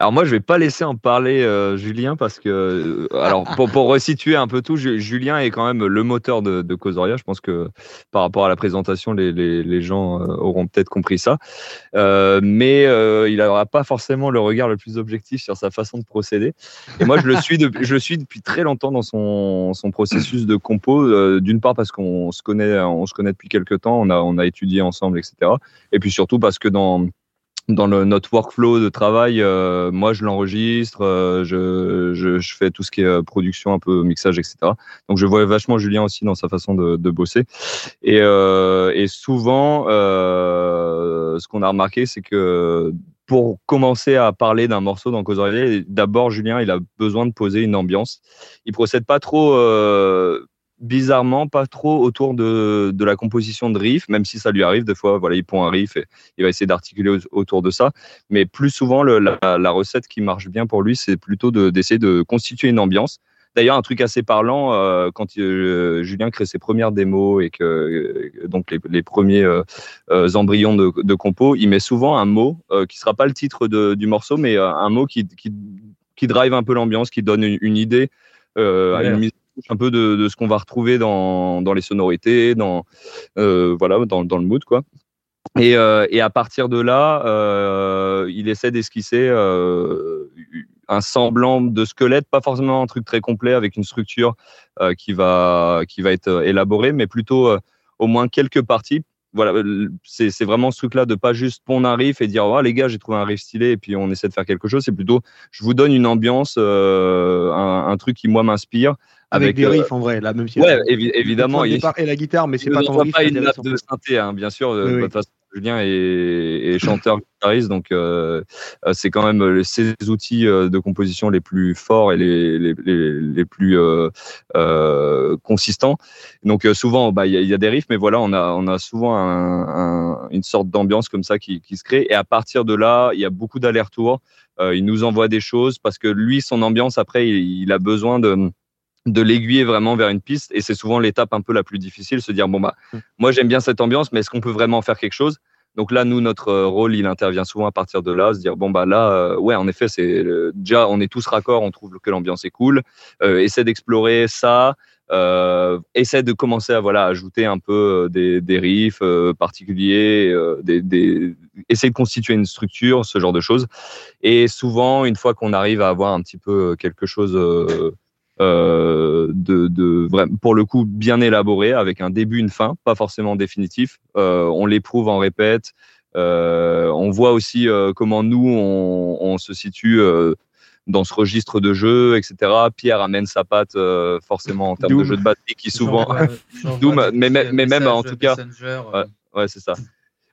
Alors moi, je vais pas laisser en parler euh, Julien parce que, euh, alors pour, pour resituer un peu tout, Ju- Julien est quand même le moteur de, de Causoria. Je pense que par rapport à la présentation, les, les, les gens euh, auront peut-être compris ça. Euh, mais euh, il n'aura pas forcément le regard le plus objectif sur sa façon de procéder. Et moi, je le suis depuis, je le suis depuis très longtemps dans son, son processus de compo. euh, D'une part parce qu'on se connaît, on se connaît depuis quelques temps, on a, on a étudié ensemble, etc. Et puis surtout parce que dans dans le, notre workflow de travail, euh, moi je l'enregistre, euh, je, je, je fais tout ce qui est euh, production, un peu mixage, etc. Donc je vois vachement Julien aussi dans sa façon de, de bosser. Et, euh, et souvent, euh, ce qu'on a remarqué, c'est que pour commencer à parler d'un morceau dans Causerie, d'abord Julien, il a besoin de poser une ambiance. Il procède pas trop. Bizarrement pas trop autour de, de la composition de riff, même si ça lui arrive des fois, voilà, il pond un riff et il va essayer d'articuler au- autour de ça. Mais plus souvent, le- la, la recette qui marche bien pour lui, c'est plutôt de- d'essayer de, constituer une ambiance. D'ailleurs, un truc assez parlant, euh, quand euh, Julien crée ses premières démos et que euh, donc les, les premiers embryons de, de compo, il met souvent un mot qui sera pas le titre de- du morceau, mais un mot qui, qui, qui drive un peu l'ambiance, qui donne une, une idée, Ouais. une mise en un peu de, de ce qu'on va retrouver dans, dans les sonorités, dans euh, voilà, dans, dans le mood quoi. Et, euh, et à partir de là, euh, il essaie d'esquisser un semblant de squelette, pas forcément un truc très complet avec une structure qui va qui va être élaborée, mais plutôt au moins quelques parties. Voilà, euh, c'est vraiment ce truc-là de pas juste pondre un riff et dire oh, les gars j'ai trouvé un riff stylé et puis on essaie de faire quelque chose. C'est plutôt je vous donne une ambiance, euh, un, un truc qui moi m'inspire avec, des euh, riffs en vrai, là, même si. Ouais, évi- évidemment. Le départ et la guitare, mais c'est pas riff. pas une nappe de synthé, hein, bien sûr. Oui, de oui. toute façon, Julien est, est chanteur guitariste, donc euh, euh, c'est quand même euh, ses outils de composition les plus forts et les, les, les, plus consistants. Donc souvent, bah, il y, a- des riffs, mais voilà, on a, on a souvent un- un- une sorte d'ambiance comme ça qui, se crée. Et à partir de là, il y a beaucoup d'allers-retours. Il nous envoie des choses parce que lui, son ambiance, après, il a besoin de de l'aiguiller vraiment vers une piste et c'est souvent l'étape un peu la plus difficile se dire bon bah moi j'aime bien cette ambiance mais est-ce qu'on peut vraiment faire quelque chose? Donc là nous notre euh, rôle il intervient souvent à partir de là se dire bon bah là euh, ouais en effet c'est euh, déjà on est tous raccords on trouve que l'ambiance est cool euh, essaie d'explorer ça euh, essaie de commencer à voilà ajouter un peu des, des riffs euh, particuliers euh, des, des essayer de constituer une structure ce genre de choses. Et souvent une fois qu'on arrive à avoir un petit peu quelque chose euh, de, de pour le coup bien élaboré avec un début une fin pas forcément définitif Euh, on l'éprouve en répète euh, on voit aussi comment nous on, on se situe dans ce registre de jeu, etc. Pierre amène sa patte forcément en termes de Doom. jeu de batterie qui souvent Doom, mais, même en tout cas, ouais, c'est ça.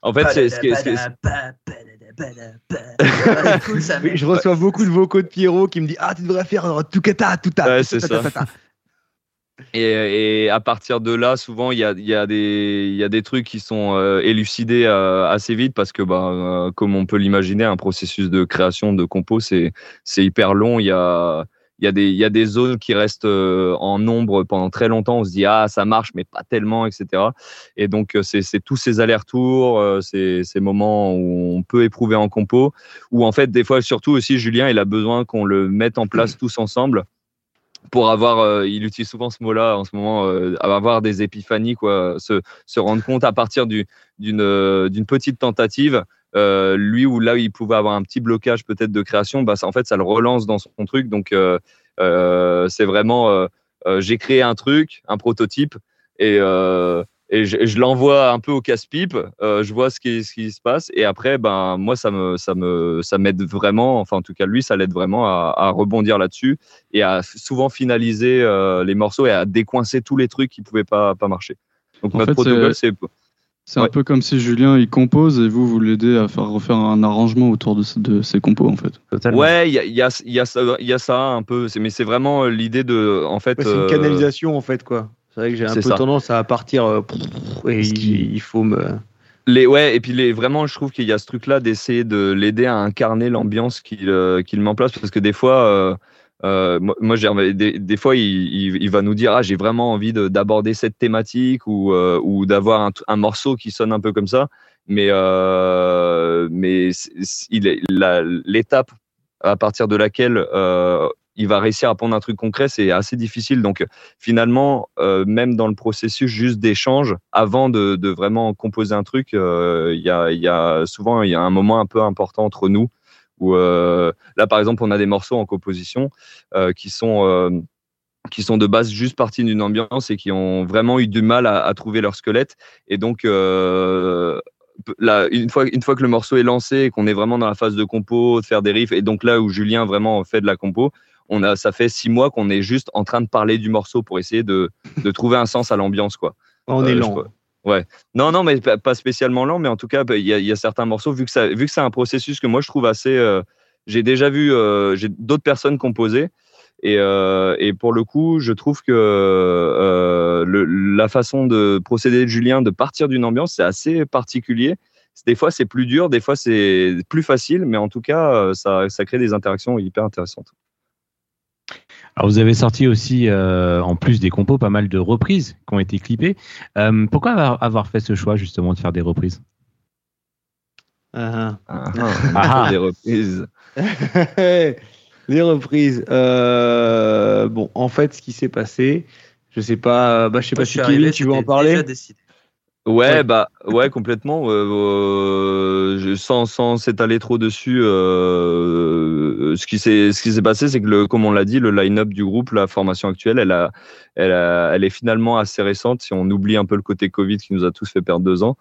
En fait, c'est ce qui est- Ah, cool, ça, Oui, mec. je reçois beaucoup de vocaux de Pierrot qui me dit Ah, tu devrais faire euh, tout cata, tout ta. Ouais, tout c'est ça. Et, et à partir de là, souvent, il y a, il y, a des- il y a des trucs qui sont euh, élucidés euh, assez vite parce que, bah, euh, comme on peut l'imaginer, un processus de création de compos, c'est c'est hyper long. Il y a, il y, a des, y a des zones qui restent euh, en nombre pendant très longtemps. On se dit, ah, ça marche, mais pas tellement, etc. Et donc, euh, c'est tous ces allers-retours, euh, ces, ces moments où on peut éprouver en compo, où en fait, des fois, surtout aussi, Julien, il a besoin qu'on le mette en place tous ensemble pour avoir, il utilise souvent ce mot-là en ce moment, avoir des épiphanies, quoi, se, se rendre compte à partir du- d'une d'une petite tentative, euh, lui ou là où il pouvait avoir un petit blocage peut-être de création, bah, ça, en fait, ça le relance dans son truc. Donc, euh, euh, c'est vraiment, euh, euh, j'ai créé un truc, un prototype, et, euh, et je, je l'envoie un peu au casse-pipe, euh, je vois ce qui, ce qui se passe, et après, ben, moi, ça me, ça me, ça m'aide vraiment, enfin, en tout cas, lui, ça l'aide vraiment à, à rebondir là-dessus et à souvent finaliser euh, les morceaux et à décoincer tous les trucs qui pouvaient pas, pas marcher. Donc, En notre fait, protocole, c'est- c'est. Un peu comme si Julien il compose et vous vous l'aidez à faire refaire un arrangement autour de, ses compos en fait. Ouais, il y a, il y, a, il y, a ça- il y a ça un peu, mais c'est vraiment euh, l'idée de. En fait. Ouais, c'est une euh, canalisation en fait, quoi. C'est vrai que j'ai un peu ça. tendance à partir euh, et il, il faut me. Les, ouais, et puis les, vraiment, je trouve qu'il y a ce truc-là d'essayer de l'aider à incarner l'ambiance qu'il euh, qu'il met en place, parce que des fois, euh, moi, des, des fois, il, il, il va nous dire, ah, j'ai vraiment envie de- d'aborder cette thématique ou, euh, ou d'avoir un, un morceau qui sonne un peu comme ça, mais, euh, mais l'étape à partir de laquelle euh, il va réussir à prendre un truc concret, c'est assez difficile. Donc finalement, euh, même dans le processus juste d'échange, avant de, de vraiment composer un truc, euh, il y, a, y a souvent il y a un moment un peu important entre nous euh, là par exemple on a des morceaux en composition euh, qui sont euh, qui sont de base juste partis d'une ambiance et qui ont vraiment eu du mal à, à trouver leur squelette. Et donc, euh, là, une, fois, une fois que le morceau est lancé et qu'on est vraiment dans la phase de compo, de faire des riffs, et donc là où Julien vraiment fait de la compo, on a, ça fait six mois qu'on est juste en train de parler du morceau pour essayer de, de trouver un sens à l'ambiance. quoi. On Euh, est lent. Ouais. Non, non, mais pas spécialement lent, mais en tout cas, bah, il y, a- certains morceaux, vu que, que c'est un processus que moi je trouve assez. euh, j'ai déjà vu euh, d'autres personnes composer. Et, euh, et pour le coup, je trouve que la façon de procéder de Julien, de partir d'une ambiance, c'est assez particulier. Des fois, c'est plus dur, des fois, c'est plus facile, mais en tout cas, ça crée des interactions hyper intéressantes. Alors vous avez sorti aussi, euh, en plus des compos, pas mal de reprises qui ont été clippées. Euh, pourquoi avoir, avoir fait ce choix justement de faire des reprises? Ah, Ah. Des reprises. Les reprises. Euh, bon, en fait, ce qui s'est passé, je sais pas, bah, je sais Moi, pas je si Kevin, tu veux en parler déjà décidé. Ouais, bah ouais, complètement. Euh, euh, je- sans sans s'étaler trop dessus, euh, ce qui s'est ce qui s'est passé, c'est que le, comme on l'a dit, le line-up du groupe, la formation actuelle, elle a, elle a, elle est finalement assez récente. Si on oublie un peu le côté Covid qui nous a tous fait perdre deux ans,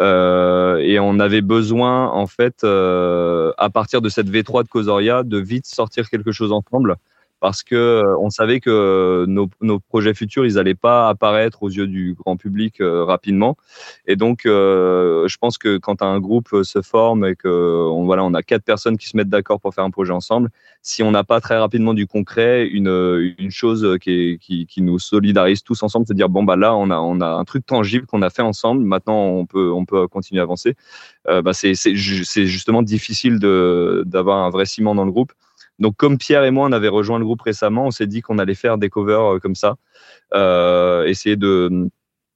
Euh, et on avait besoin en fait, euh, à partir de cette V3 de Cosoria, de vite sortir quelque chose ensemble. Parce que euh, on savait que nos, projets futurs, ils allaient pas apparaître aux yeux du grand public euh, rapidement. Et donc, euh, je pense que quand un groupe se forme et que on, voilà, on a quatre personnes qui se mettent d'accord pour faire un projet ensemble, si on n'a pas très rapidement du concret, une, chose qui, nous solidarise tous ensemble, c'est dire bon bah là, on a, un truc tangible qu'on a fait ensemble. Maintenant, on peut, on peut continuer à avancer. Bah, c'est c'est ju- c'est justement difficile d'avoir un vrai ciment dans le groupe. Donc, comme Pierre et moi, on avait rejoint le groupe récemment, on s'est dit qu'on allait faire des covers euh, comme ça, euh, essayer de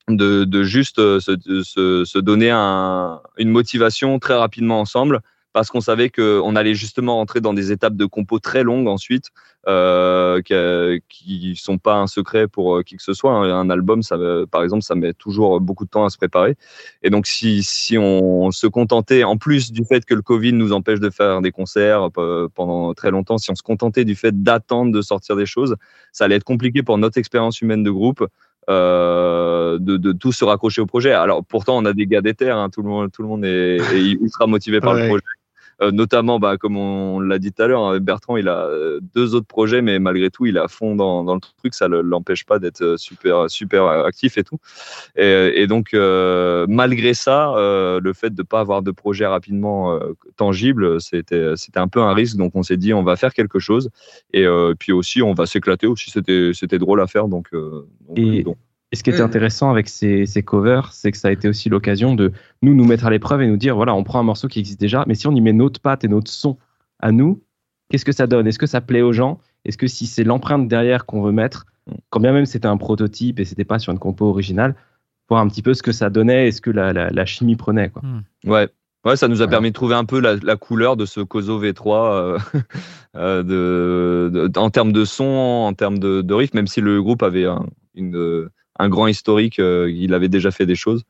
de, de juste euh, se, se, se donner un, une motivation très rapidement ensemble parce qu'on savait qu'on allait justement rentrer dans des étapes de compo très longues ensuite euh, qui, sont pas un secret pour euh, qui que ce soit. Un, un album, ça, euh, par exemple, ça met toujours beaucoup de temps à se préparer. Et donc, si, si on se contentait, en plus du fait que le Covid nous empêche de faire des concerts euh, pendant très longtemps, si on se contentait du fait d'attendre de sortir des choses, ça allait être compliqué pour notre expérience humaine de groupe euh, de, de tout se raccrocher au projet. Alors pourtant, on a des gars d'éther, hein, tout le monde, tout le monde est, est ultra motivé par Ouais. le projet. Euh, notamment, bah, comme on, l'a dit tout à l'heure, hein, Bertrand, il a euh, deux autres projets, mais malgré tout, il est à fond dans, dans le truc. Ça ne l'empêche pas d'être euh, super, super actif et tout. Et, et donc, euh, malgré ça, euh, le fait de ne pas avoir de projet rapidement euh, tangible, c'était c'était un peu un risque. Donc, on s'est dit, on va faire quelque chose. Et euh, puis aussi, on va s'éclater aussi. C'était c'était drôle à faire. Donc, euh, donc, Et, donc, et ce qui était intéressant avec ces, ces covers, c'est que ça a été aussi l'occasion de nous nous mettre à l'épreuve et nous dire voilà, on prend un morceau qui existe déjà, mais si on y met notre patte et notre son à nous, qu'est-ce que ça donne? Est-ce que ça plaît aux gens? Est-ce que si c'est l'empreinte derrière qu'on veut mettre, quand bien même c'était un prototype et c'était pas sur une compo originale, voir un petit peu ce que ça donnait et ce que la, la, la chimie prenait quoi. Ouais. Ouais, ça nous a permis de trouver un peu la, la couleur de ce Kozo V3 euh, euh, de, de- en termes de son, en termes de, de riff, même si le groupe avait un, une, euh, un grand historique, euh, il avait déjà fait des choses.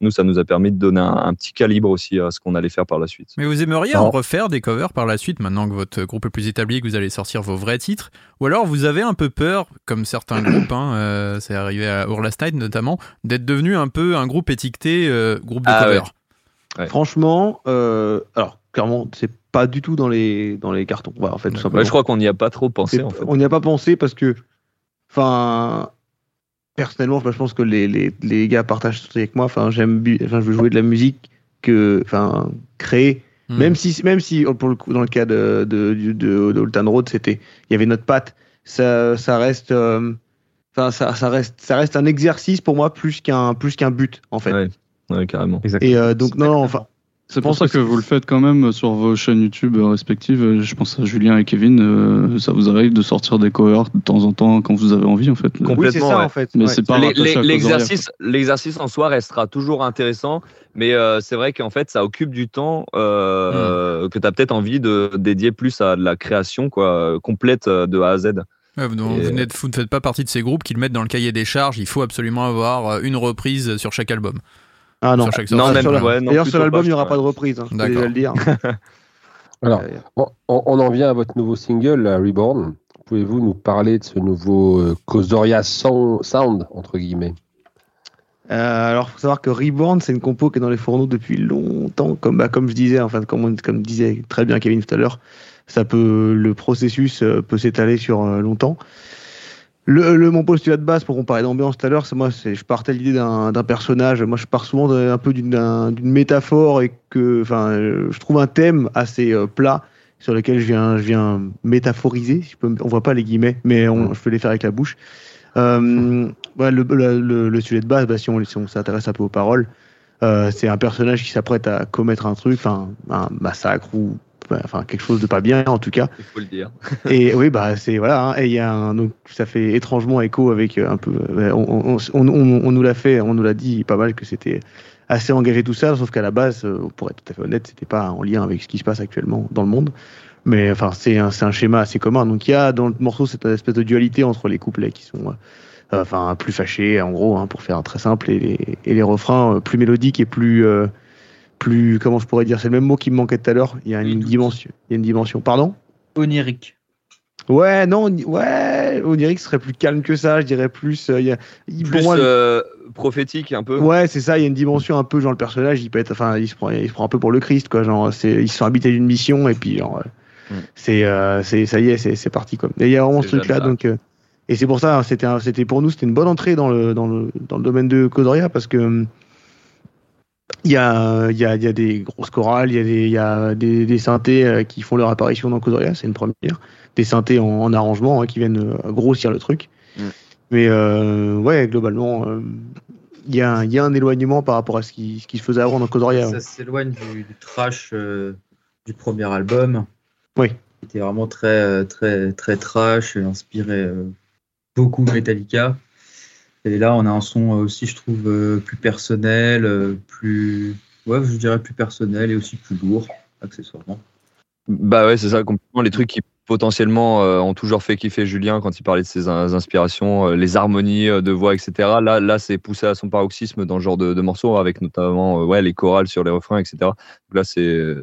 Nous, ça nous a permis de donner un, un petit calibre aussi à ce qu'on allait faire par la suite. Mais vous aimeriez en refaire des covers par la suite, maintenant que votre groupe est plus établi et que vous allez sortir vos vrais titres? Ou alors vous avez un peu peur, comme certains groupes, hein, euh, c'est arrivé à Our Last Night notamment, d'être devenu un peu un groupe étiqueté euh, groupe de Ah ouais. covers Franchement, euh, alors clairement, c'est pas du tout dans les dans les cartons. Voilà, en fait, tout simplement. Ouais, je crois qu'on n'y a pas trop pensé. C'est- En fait. On n'y a pas pensé parce que, enfin, personnellement, je pense que les, les, les gars partagent ça avec moi. Enfin, j'aime, enfin, je veux jouer de la musique que, enfin, créer. Hmm. Même si, même si pour le coup, dans le cas de de de, de, de Old Town Road, c'était, il y avait notre patte. Ça, ça reste, euh, enfin, ça, ça reste, ça reste un exercice pour moi plus qu'un plus qu'un but en fait. Ouais, ouais, carrément. Et euh, donc non, non, enfin. C'est pour ça que vous le faites quand même sur vos chaînes YouTube respectives. Je pense à Julien et Kevin. euh, ça vous arrive de sortir des covers de temps en temps quand vous avez envie, en fait. Complètement. Mais c'est pas Les- rattaché les- à Kozoria, l'exercice, l'exercice en soi restera toujours intéressant, mais euh, c'est vrai qu'en fait, ça occupe du temps euh, que tu as peut-être envie de dédier plus à de la création quoi, complète de A à Z. Ouais, vous, Et- vous ne faites pas partie de ces groupes qui le mettent dans le cahier des charges, il faut absolument avoir une reprise sur chaque album. Ah non, non, même, D'ailleurs, sur l'album, il n'y aura pas de reprise. hein, je peux D'accord. déjà le dire. Alors, on, en vient à votre nouveau single, là, Reborn. Pouvez-vous nous parler de ce nouveau euh, Kozoria son- Sound, entre guillemets? Euh, alors, faut savoir que Reborn, c'est une compo qui est dans les fourneaux depuis longtemps, comme, bah, comme je disais, enfin, comme, on- comme disait très bien Kevin tout à l'heure, ça peut, le processus euh, peut s'étaler sur euh, longtemps. Le, le- mon postulat de base, pour comparer d'ambiance tout à l'heure, c'est moi, c'est, je partais à l'idée d'un, d'un personnage. Moi, je pars souvent un peu d'une, d'un- d'une métaphore et que, enfin, je trouve un thème assez euh, plat sur lequel je viens, je viens métaphoriser. si je peux on voit pas les guillemets, mais on, je peux les faire avec la bouche. Euh, ouais, le, le, le- le sujet de base, bah, si on, si on s'intéresse un peu aux paroles, euh, c'est un personnage qui s'apprête à commettre un truc, enfin un massacre ou enfin quelque chose de pas bien en tout cas. Il faut le dire. Et oui, bah c'est voilà. hein, et il y a un, donc ça fait étrangement écho avec euh, un peu. euh, On, on, on, on- nous l'a fait, on nous l'a dit pas mal que c'était assez engagé tout ça, sauf qu'à la base, euh, pour être tout à fait honnête, c'était pas en lien avec ce qui se passe actuellement dans le monde. Mais enfin, c'est un, un schéma assez commun. Donc il y a dans le morceau cette espèce de dualité entre les couplets qui sont euh, enfin plus fâchés en gros, hein, pour faire très simple, et les, et les refrains euh, plus mélodiques et plus euh, plus comment je pourrais dire, c'est le même mot qui me manquait tout à l'heure. Il y a une dimension, il y a une dimension. Pardon? Onirique. Ouais, non, on- ouais, onirique serait plus calme que ça, je dirais plus. euh, il y a, il- Plus moi, euh, prophétique un peu. Ouais, c'est ça. Il y a une dimension un peu genre le personnage, il peut être, enfin, il se prend, il se prend un peu pour le Christ, quoi. Genre, ils sont habités d'une mission et puis genre, euh, c'est, euh, c'est, ça y est, c'est, parti quoi. Et il y a vraiment ce truc-là, donc. euh, et c'est pour ça, hein, c'était, pour nous, c'était une bonne entrée dans le, dans le, dans le domaine de Kodoria parce que hum, il y a, il y a, il y a des grosses chorales, il y a des, il y a des, des synthés euh, qui font leur apparition dans Kodoria, c'est une première. Des synthés en, en arrangement hein, qui viennent euh, grossir le truc. Mais euh, ouais, globalement, euh, il y, a un- il y a un éloignement par rapport à ce qui, ce qui se faisait avant dans Kodoria. Ça s'éloigne du, du trash euh, du premier album. Oui. Qui était vraiment très, euh, très, très trash, et inspiré euh, beaucoup de Metallica. Et là, on a un son euh, aussi, je trouve, euh, plus personnel, euh, plus. Ouais, je dirais plus personnel et aussi plus lourd, accessoirement. Bah ouais, c'est ça, complètement. Les trucs qui potentiellement euh, ont toujours fait kiffer Julien quand il parlait de ses in- inspirations, euh, les harmonies euh, de voix, etc. Là, là c'est poussé à son paroxysme dans ce genre de, de morceaux, avec notamment euh, ouais, les chorales sur les refrains, etc. Donc là, c'est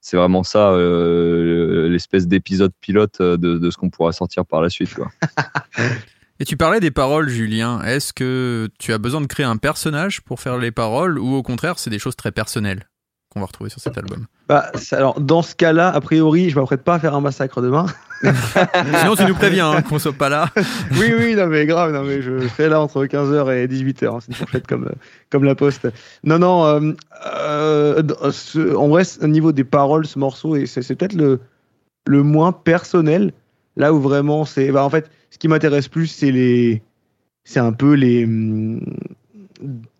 c'est vraiment ça, euh, l'espèce d'épisode pilote de, de ce qu'on pourra sortir par la suite. Quoi. Et tu parlais des paroles, Julien. Est-ce que tu as besoin de créer un personnage pour faire les paroles ou au contraire, c'est des choses très personnelles qu'on va retrouver sur cet album? Bah, alors, dans ce cas-là, a priori, je m'apprête pas à faire un massacre demain. Sinon, tu nous préviens hein, qu'on soit pas là. oui, oui, non, mais grave, non, mais je serai là entre 15h et 18h. hein, c'est une fourchette comme, comme la poste. Non, non, euh, euh, ce- en vrai, au niveau des paroles, ce morceau, et c'est c'est peut-être le, le moins personnel. Là où vraiment, c'est. Bah, en fait, ce qui m'intéresse plus, c'est les. C'est un peu les. hum,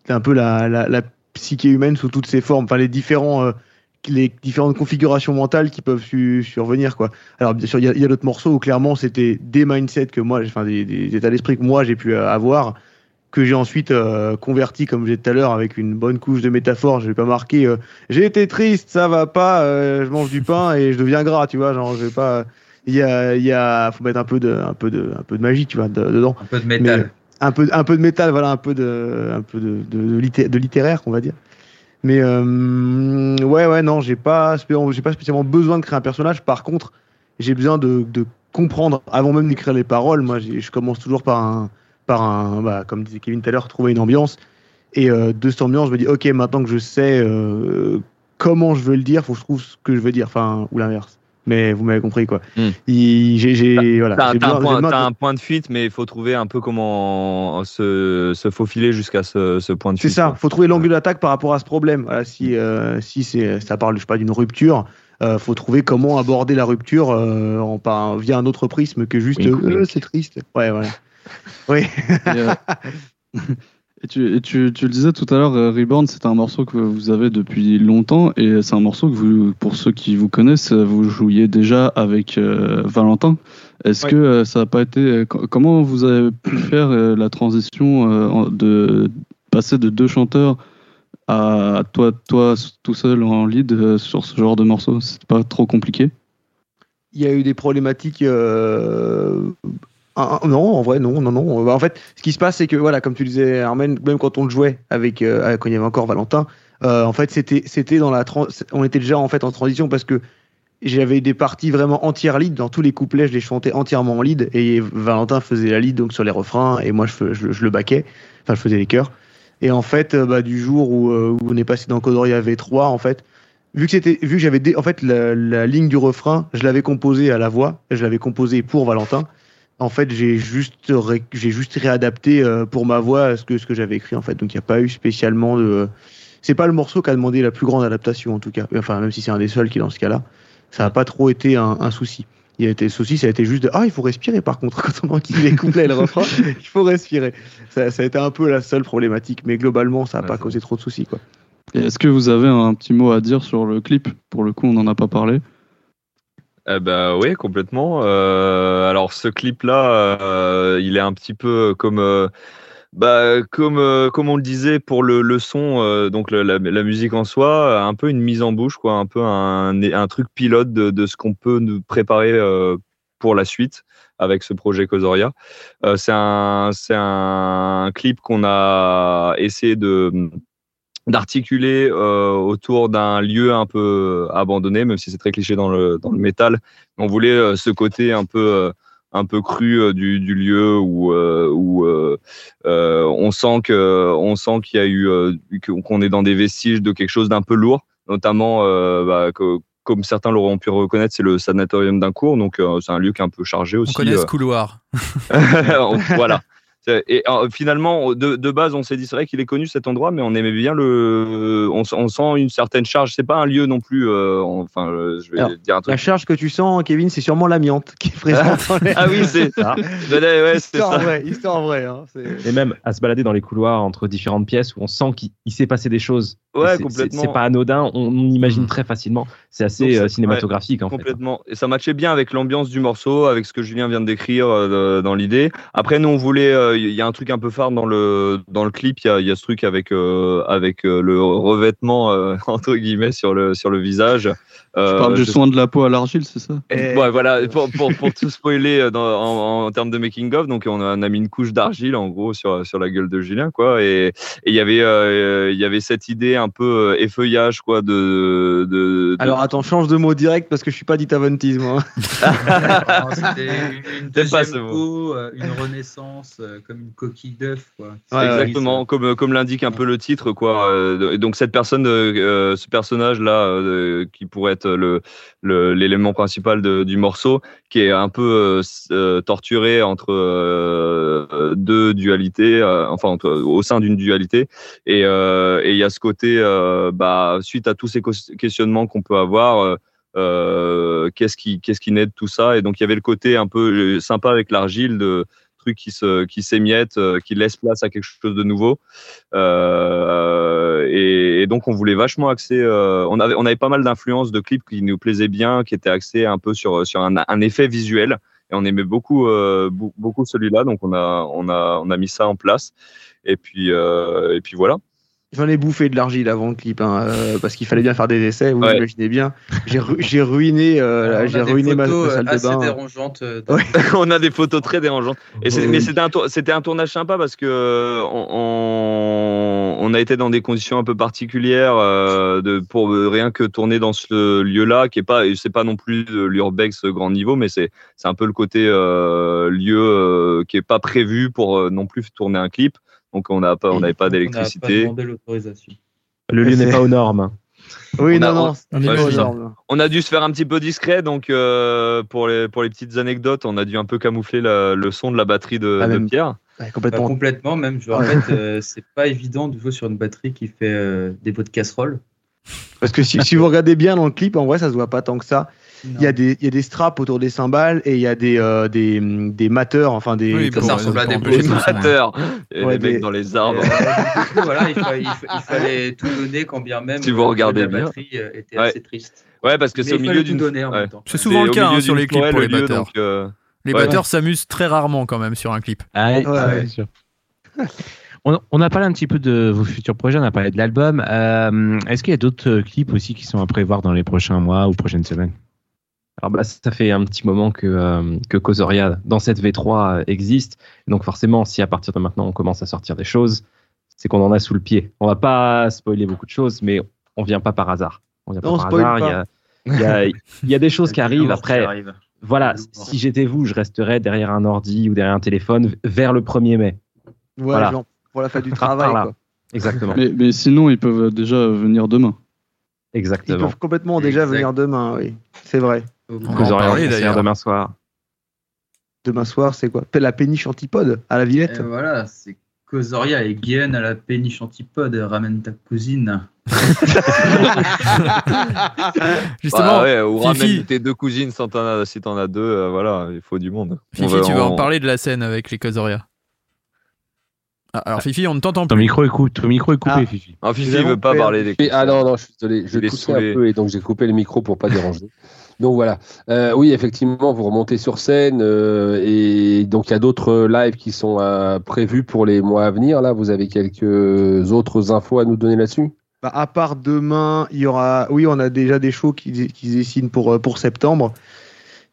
un peu la, la, la psyché humaine sous toutes ses formes. Enfin, les différents. euh, les différentes configurations mentales qui peuvent su- survenir quoi. Alors bien sûr il y a, d'autres morceaux où clairement c'était des mindsets que moi, enfin des, des états d'esprit que moi j'ai pu euh, avoir que j'ai ensuite euh, converti comme j'ai tout à l'heure avec une bonne couche de métaphores. Je vais pas marquer j'ai été triste, ça va pas, je mange du pain et je deviens gras, tu vois. Genre je vais pas. Il y a, il y a, faut mettre un peu de, un peu de, un peu de magie, tu vois, de- dedans. Un peu de métal. Mais un peu, un peu de métal, voilà, un peu de, un peu de, de, de litté- de littéraire, on va dire. Mais euh, ouais, ouais, non, j'ai pas, j'ai pas spécialement besoin de créer un personnage. Par contre, j'ai besoin de, de comprendre avant même d'écrire les paroles. Moi, je commence toujours par un, par un, bah, comme disait Kevin tout à l'heure, trouver une ambiance. Et euh, de cette ambiance, je me dis, ok, maintenant que je sais euh, comment je veux le dire, faut que je trouve ce que je veux dire, enfin, ou l'inverse. Mais vous m'avez compris quoi. Il- J'ai, voilà. T'as un, besoin- point- un point de fuite, mais il faut trouver un peu comment se, se faufiler jusqu'à ce, ce point de C'est fuite. ça, faut trouver l'angle d'attaque par rapport à ce problème. Voilà, si euh, si c'est ça parle je sais pas d'une rupture, euh, faut trouver comment aborder la rupture euh, en par via un autre prisme que juste euh, c'est triste. Ouais voilà. Oui. Et, tu, et tu, tu le disais tout à l'heure, euh, Reborn, c'est un morceau que vous avez depuis longtemps et c'est un morceau que vous, pour ceux qui vous connaissent, vous jouiez déjà avec euh, Valentin. Est-ce Ouais. que euh, ça n'a pas été. co- Comment vous avez pu faire la transition de passer de deux chanteurs à toi, toi tout seul en lead sur ce genre de morceau? C'est pas trop compliqué? Il y a eu des problématiques. euh, ah, ah, non, en vrai, non, non, non. Bah, en fait, ce qui se passe, c'est que voilà, comme tu disais, Armen, même quand on le jouait avec, euh, quand il y avait encore Valentin, euh, en fait, c'était, c'était dans la, tran- on était déjà en fait en transition parce que j'avais des parties vraiment entières lead dans tous les couplets, je les chantais entièrement en lead et Valentin faisait la lead donc sur les refrains et moi je, je, je le baquais, enfin je faisais les chœurs. Et en fait, euh, bah, du jour où, euh, où on est passé dans Codoria V3, en fait, vu que c'était, vu que j'avais, en fait, la, la ligne du refrain, je l'avais composée à la voix, je l'avais composée pour Valentin. En fait, j'ai juste, ré- j'ai juste réadapté euh, pour ma voix ce que ce que j'avais écrit en fait. Donc il n'y a pas eu spécialement de. C'est pas le morceau qui a demandé la plus grande adaptation en tout cas. Enfin, même si c'est un des seuls qui est dans ce cas-là, ça n'a pas trop été un, un souci. Il a été le souci, ça a été juste de ah il faut respirer par contre quand on enquille les couplets et le refrain, il faut respirer. Ça, ça a été un peu la seule problématique, mais globalement ça n'a pas causé trop de soucis quoi. Et Est-ce que vous avez un petit mot à dire sur le clip? Pour le coup, on n'en a pas parlé. Eh ben oui, complètement. Euh, alors ce clip-là, euh, il est un petit peu comme, euh, bah, comme, comme on le disait pour le, le son, donc la, musique en soi, un peu une mise en bouche, quoi, un peu un, truc pilote de, de ce qu'on peut nous préparer pour la suite avec ce projet Kozoria. Euh, c'est un, c'est un clip qu'on a essayé de d'articuler euh, autour d'un lieu un peu abandonné, même si c'est très cliché dans le, dans le métal. On voulait euh, ce côté un peu, euh, un peu cru euh, du, du lieu où, euh, où euh, euh, on sent que, on sent qu'il y a eu, euh, qu'on est dans des vestiges de quelque chose d'un peu lourd, notamment euh, bah, que- comme certains l'auront pu reconnaître, c'est le sanatorium d'un cours, donc euh, c'est un lieu qui est un peu chargé aussi. On connaît ce euh, couloir. voilà. Et euh, finalement, de, de base, on s'est dit, c'est vrai qu'il est connu cet endroit, mais on aimait bien le. On, sent une certaine charge. C'est pas un lieu non plus. euh, enfin, euh, je vais Alors, dire un truc. La charge que tu sens, Kevin, c'est sûrement l'amiante qui est présente. dans les- Ah oui, c'est ça. Ouais, ouais, c'est Histoire ça. vraie, histoire vraie. Hein, Et même à se balader dans les couloirs entre différentes pièces où on sent qu'il il s'est passé des choses. Ouais, complètement. C'est pas anodin, on, on imagine très facilement. C'est assez Donc, euh, cinématographique ouais, en fait. Complètement. Et ça matchait bien avec l'ambiance du morceau, avec ce que Julien vient de décrire euh, dans l'idée. Après, nous, on voulait. euh, Il y a un truc un peu phare dans le dans le clip. Il y a, il y a ce truc avec euh, avec euh, le revêtement euh, entre guillemets sur le sur le visage. Tu parles du je- soin de la peau à l'argile, c'est ça? Ouais, voilà, pour, pour, pour tout spoiler dans- en, en termes de making of, donc on a, on a mis une couche d'argile en gros sur, sur la gueule de Julien, quoi. Et et il y avait euh, il y avait cette idée un peu effeuillage, quoi, de. de, de- Alors attends, change de mot direct parce que je suis pas dit Aventis, moi. Non, C'était une pas deuxième ce mot. peau, euh, une renaissance, comme une coquille d'œuf. exactement comme comme l'indique un peu le titre quoi. Euh, donc cette personne, euh, ce personnage là, euh, qui pourrait être le le- l'élément principal de- du morceau, qui est un peu euh, euh, torturé entre euh, deux dualités, euh, enfin entre- au sein d'une dualité. Et euh, et il y a ce côté, euh, bah suite à tous ces questionnements qu'on peut avoir. euh, euh, qu'est-ce qui qu'est-ce qui naît de tout ça et donc il y avait le côté un peu euh, sympa avec l'argile de trucs qui se qui s'émiettent euh, qui laissent place à quelque chose de nouveau. Euh, et, donc on voulait vachement axer euh, on avait on avait pas mal d'influences de clips qui nous plaisaient bien qui étaient axés un peu sur sur un, effet visuel. Et on aimait beaucoup beaucoup celui-là. Donc on a on a on a mis ça en place. Et puis et puis voilà J'en ai bouffé de l'argile avant le clip, hein, euh, parce qu'il fallait bien faire des essais, vous Ouais. imaginez bien. J'ai ru- j'ai ruiné, euh, j'ai des ruiné ma, photos, ma salle euh, de assez bain. dérangeantes. euh, on a des photos très dérangeantes. Et c'est- Oui. mais c'était un, tour- c'était un tournage sympa parce que on, on- on a été dans des conditions un peu particulières euh, de, pour rien que tourner dans ce lieu-là, qui est pas, c'est pas non plus de l'urbex grand niveau, mais c'est, c'est un peu le côté euh, lieu euh, qui est pas prévu pour euh, non plus tourner un clip. Donc on n'a pas, on n'avait pas On n'a pas d'électricité. demandé l'autorisation. Le lieu n'est pas aux normes. Oui, On non, a- non, on- ouais. On a dû se faire un petit peu discret, donc euh, pour, les, pour les petites anecdotes, on a dû un peu camoufler la- le son de la batterie de, Ah, de même- Pierre. Ouais, complètement. complètement, même. Je répète, euh, c'est pas évident de jouer sur une batterie qui fait euh, des pots de casserole. Parce que si, si vous regardez bien dans le clip, en vrai, ça se voit pas tant que ça. Il y, a des, il y a des straps autour des cymbales et il y a des, euh, des, des mateurs, enfin des. Oui, Ça, pour- ça ressemble à des. Amateur. Et Ouais, les mecs dans les arbres. Euh, du coup, voilà, il, fa- il fa- il fallait tout donner quand bien même Si vous regardez la bien. batterie euh, était Ouais. assez triste. Ouais, parce que c'est au il milieu d'une. donner en ouais. même temps. C'est souvent le cas milieu hein, sur d'une les clips pour le les lieu, batteurs. donc, euh, Les Ouais. batteurs s'amusent très rarement quand même sur un clip. Ah, ouais, Ouais, ouais, ouais. c'est sûr. On, on a parlé un petit peu de vos futurs projets, on a parlé de l'album. Euh, Est-ce qu'il y a d'autres clips aussi qui sont à prévoir dans les prochains mois ou prochaines semaines? Alors bah, ça fait un petit moment que, euh, que Kozoria dans cette V3 euh, existe. Donc forcément, si à partir de maintenant on commence à sortir des choses, c'est qu'on en a sous le pied. On va pas spoiler beaucoup de choses, mais on vient pas par hasard. On vient Non, pas par spoil hasard. pas. Il y a, il y, a, il y a des choses qui arrivent. Qui Après, arrive. voilà, si j'étais vous, je resterais derrière un ordi ou derrière un téléphone vers le 1er mai. Ouais, Voilà. genre, pour la fin du travail. quoi. Exactement. Mais, mais sinon, ils peuvent déjà venir demain. Ils Exactement. peuvent complètement déjà Exact. venir demain, oui. C'est vrai. Va en parler, d'ailleurs. demain soir. Demain soir, c'est quoi La péniche antipode à la Villette Et voilà, c'est Kozoria et Guen à la péniche antipode. Ramène ta cousine. Justement, Bah ouais, ou Fifi- ramène tes deux cousines si t'en as, si t'en as deux, euh, voilà, il faut du monde. On Fifi, va- tu veux en on- parler de la scène avec les Kozoria Ah, Alors Fifi, on ne t'entend Ton plus. micro est, cou- ton micro est coupé, Ah. Fifi. Ah, Fifi veut pas parler des Et- ah non, non, je suis désolé, je toussais un peu et donc j'ai coupé le micro pour pas déranger. Donc voilà. Euh, oui, effectivement, vous remontez sur scène euh, et donc il y a d'autres lives qui sont euh, prévus pour les mois à venir. Là, vous avez quelques autres infos à nous donner là-dessus? Bah, à part demain, il y aura. Oui, on a déjà des shows qui, qui se dessinent pour, pour septembre.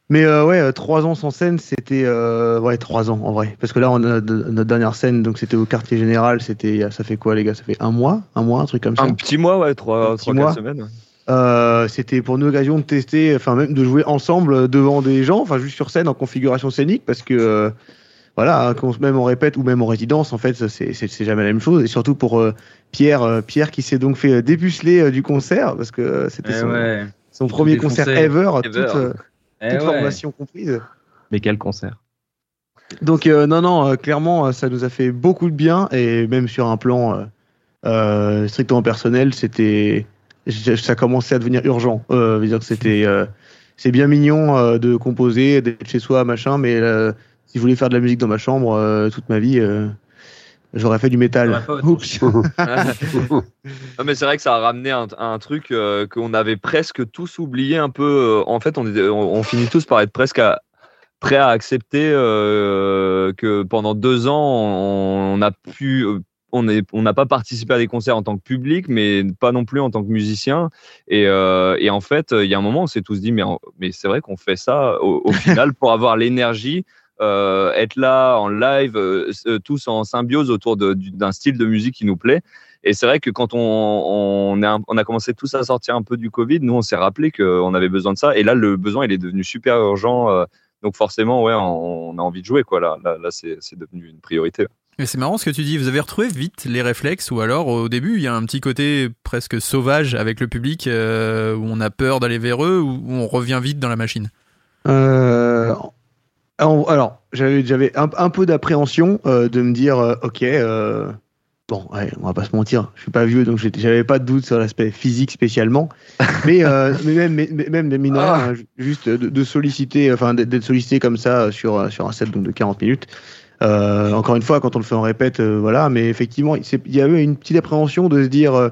Mais euh, ouais, trois ans sans scène, c'était. euh, ouais, trois ans en vrai. Parce que là, on a de- notre dernière scène, donc c'était au quartier général. C'était. Ça fait quoi, les gars? Ça fait un mois Un mois, un truc comme ça Un petit mois, ouais, trois, Un trois mois. quatre semaines. ouais. Euh, c'était pour nous l'occasion de tester, enfin même de jouer ensemble devant des gens, enfin juste sur scène en configuration scénique, parce que euh, voilà, hein, qu'on- même en répète ou même en résidence, en fait, c'est jamais la même chose. Et surtout pour euh, Pierre, euh, Pierre qui s'est donc fait dépuceler euh, du concert, parce que euh, c'était Eh son, ouais. son premier concert ever, Ever. toute, euh, Eh toute ouais. formation comprise. Mais quel concert Donc euh, non, non, euh, clairement, euh, ça nous a fait beaucoup de bien et même sur un plan euh, euh, strictement personnel, c'était, ça commençait à devenir urgent. Euh, veut dire que c'était, euh, c'est bien mignon euh, de composer, d'être chez soi, machin, mais euh, si je voulais faire de la musique dans ma chambre euh, toute ma vie, euh, j'aurais fait du métal. Oups. Non, mais c'est vrai que ça a ramené un, un truc euh, qu'on avait presque tous oublié un peu. en fait, on, était- on, on finit tous par être presque à- prêts à accepter euh, que pendant deux ans, on, on a pu. On n'a pas participé à des concerts en tant que public, mais pas non plus en tant que musicien. Et, euh, et en fait, il y a un moment, on s'est tous dit, mais, c'est vrai qu'on fait ça au, au final pour avoir l'énergie, euh, être là en live, euh, tous en symbiose autour d'un style de musique qui nous plaît. Et c'est vrai que quand on, a commencé tous à sortir un peu du Covid, nous, on s'est rappelé qu'on avait besoin de ça. Et là, le besoin, il est devenu super urgent Donc forcément, ouais, on, on a envie de jouer, quoi. Là, là, là c'est c'est devenu une priorité. Mais c'est marrant ce que tu dis, vous avez retrouvé vite les réflexes ou alors au début il y a un petit côté presque sauvage avec le public euh, où on a peur d'aller vers eux ou on revient vite dans la machine? Euh, alors, j'avais un, un peu d'appréhension euh, de me dire, ok, bon, ouais, on va pas se mentir, je suis pas vieux, donc j'avais pas de doute sur l'aspect physique spécialement, mais, euh, mais même, mais, mais- même des mineurs, hein, ju- juste de, de solliciter, enfin d'être d'être sollicité comme ça sur sur un set donc de 40 minutes. Euh, encore une fois, quand on le fait en répète, euh, voilà, mais effectivement, il y avait une petite appréhension de se dire. euh,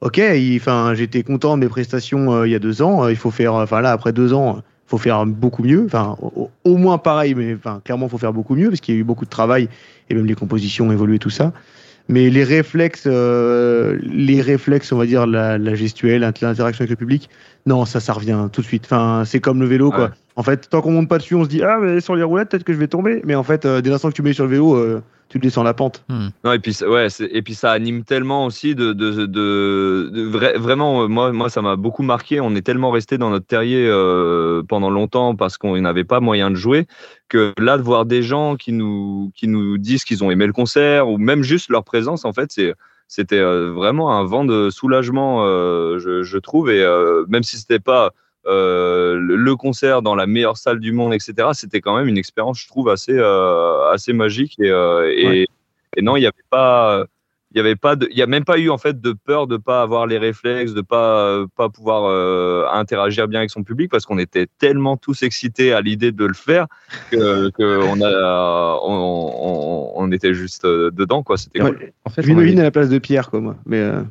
Ok, enfin, j'étais content de mes prestations euh, il y a deux ans. euh, il faut faire, enfin là, après deux ans, faut faire beaucoup mieux. Enfin, au, moins pareil, mais enfin, clairement, faut faire beaucoup mieux parce qu'il y a eu beaucoup de travail et même les compositions ont évolué, tout ça. Mais les réflexes, les réflexes, on va dire la, gestuelle, int- l'interaction avec le public, non, ça, ça revient tout de suite. Enfin, c'est comme le vélo, quoi. En fait, tant qu'on monte pas dessus, on se dit ah, mais sur les roulettes, peut-être que je vais tomber. Mais en fait, euh, dès l'instant que tu mets sur le vélo, euh, tu descends la pente. Non, et puis, ça- ouais, et puis ça anime tellement aussi de, de, de, de vrai- vraiment, euh, moi, moi, ça m'a beaucoup marqué. On est tellement resté dans notre terrier euh, pendant longtemps parce qu'on n'avait pas moyen de jouer que là, de voir des gens qui nous, qui nous disent qu'ils ont aimé le concert ou même juste leur présence, en fait, c'est c'était euh, vraiment un vent de soulagement, euh, je, je trouve. Et euh, même si c'était pas euh, le, concert dans la meilleure salle du monde, etc., c'était quand même une expérience, je trouve, assez, euh, assez magique. Et, euh, et, Ouais. et non, il n'y avait pas. Il y avait pas de, il y a même pas eu en fait de peur de pas avoir les réflexes, de pas euh, pas pouvoir euh, interagir bien avec son public parce qu'on était tellement tous excités à l'idée de le faire que, que on a on, on, on était juste euh, dedans quoi. C'était cool. En fait, m'imagine avait- à la place de Pierre, quoi, moi. Mais euh,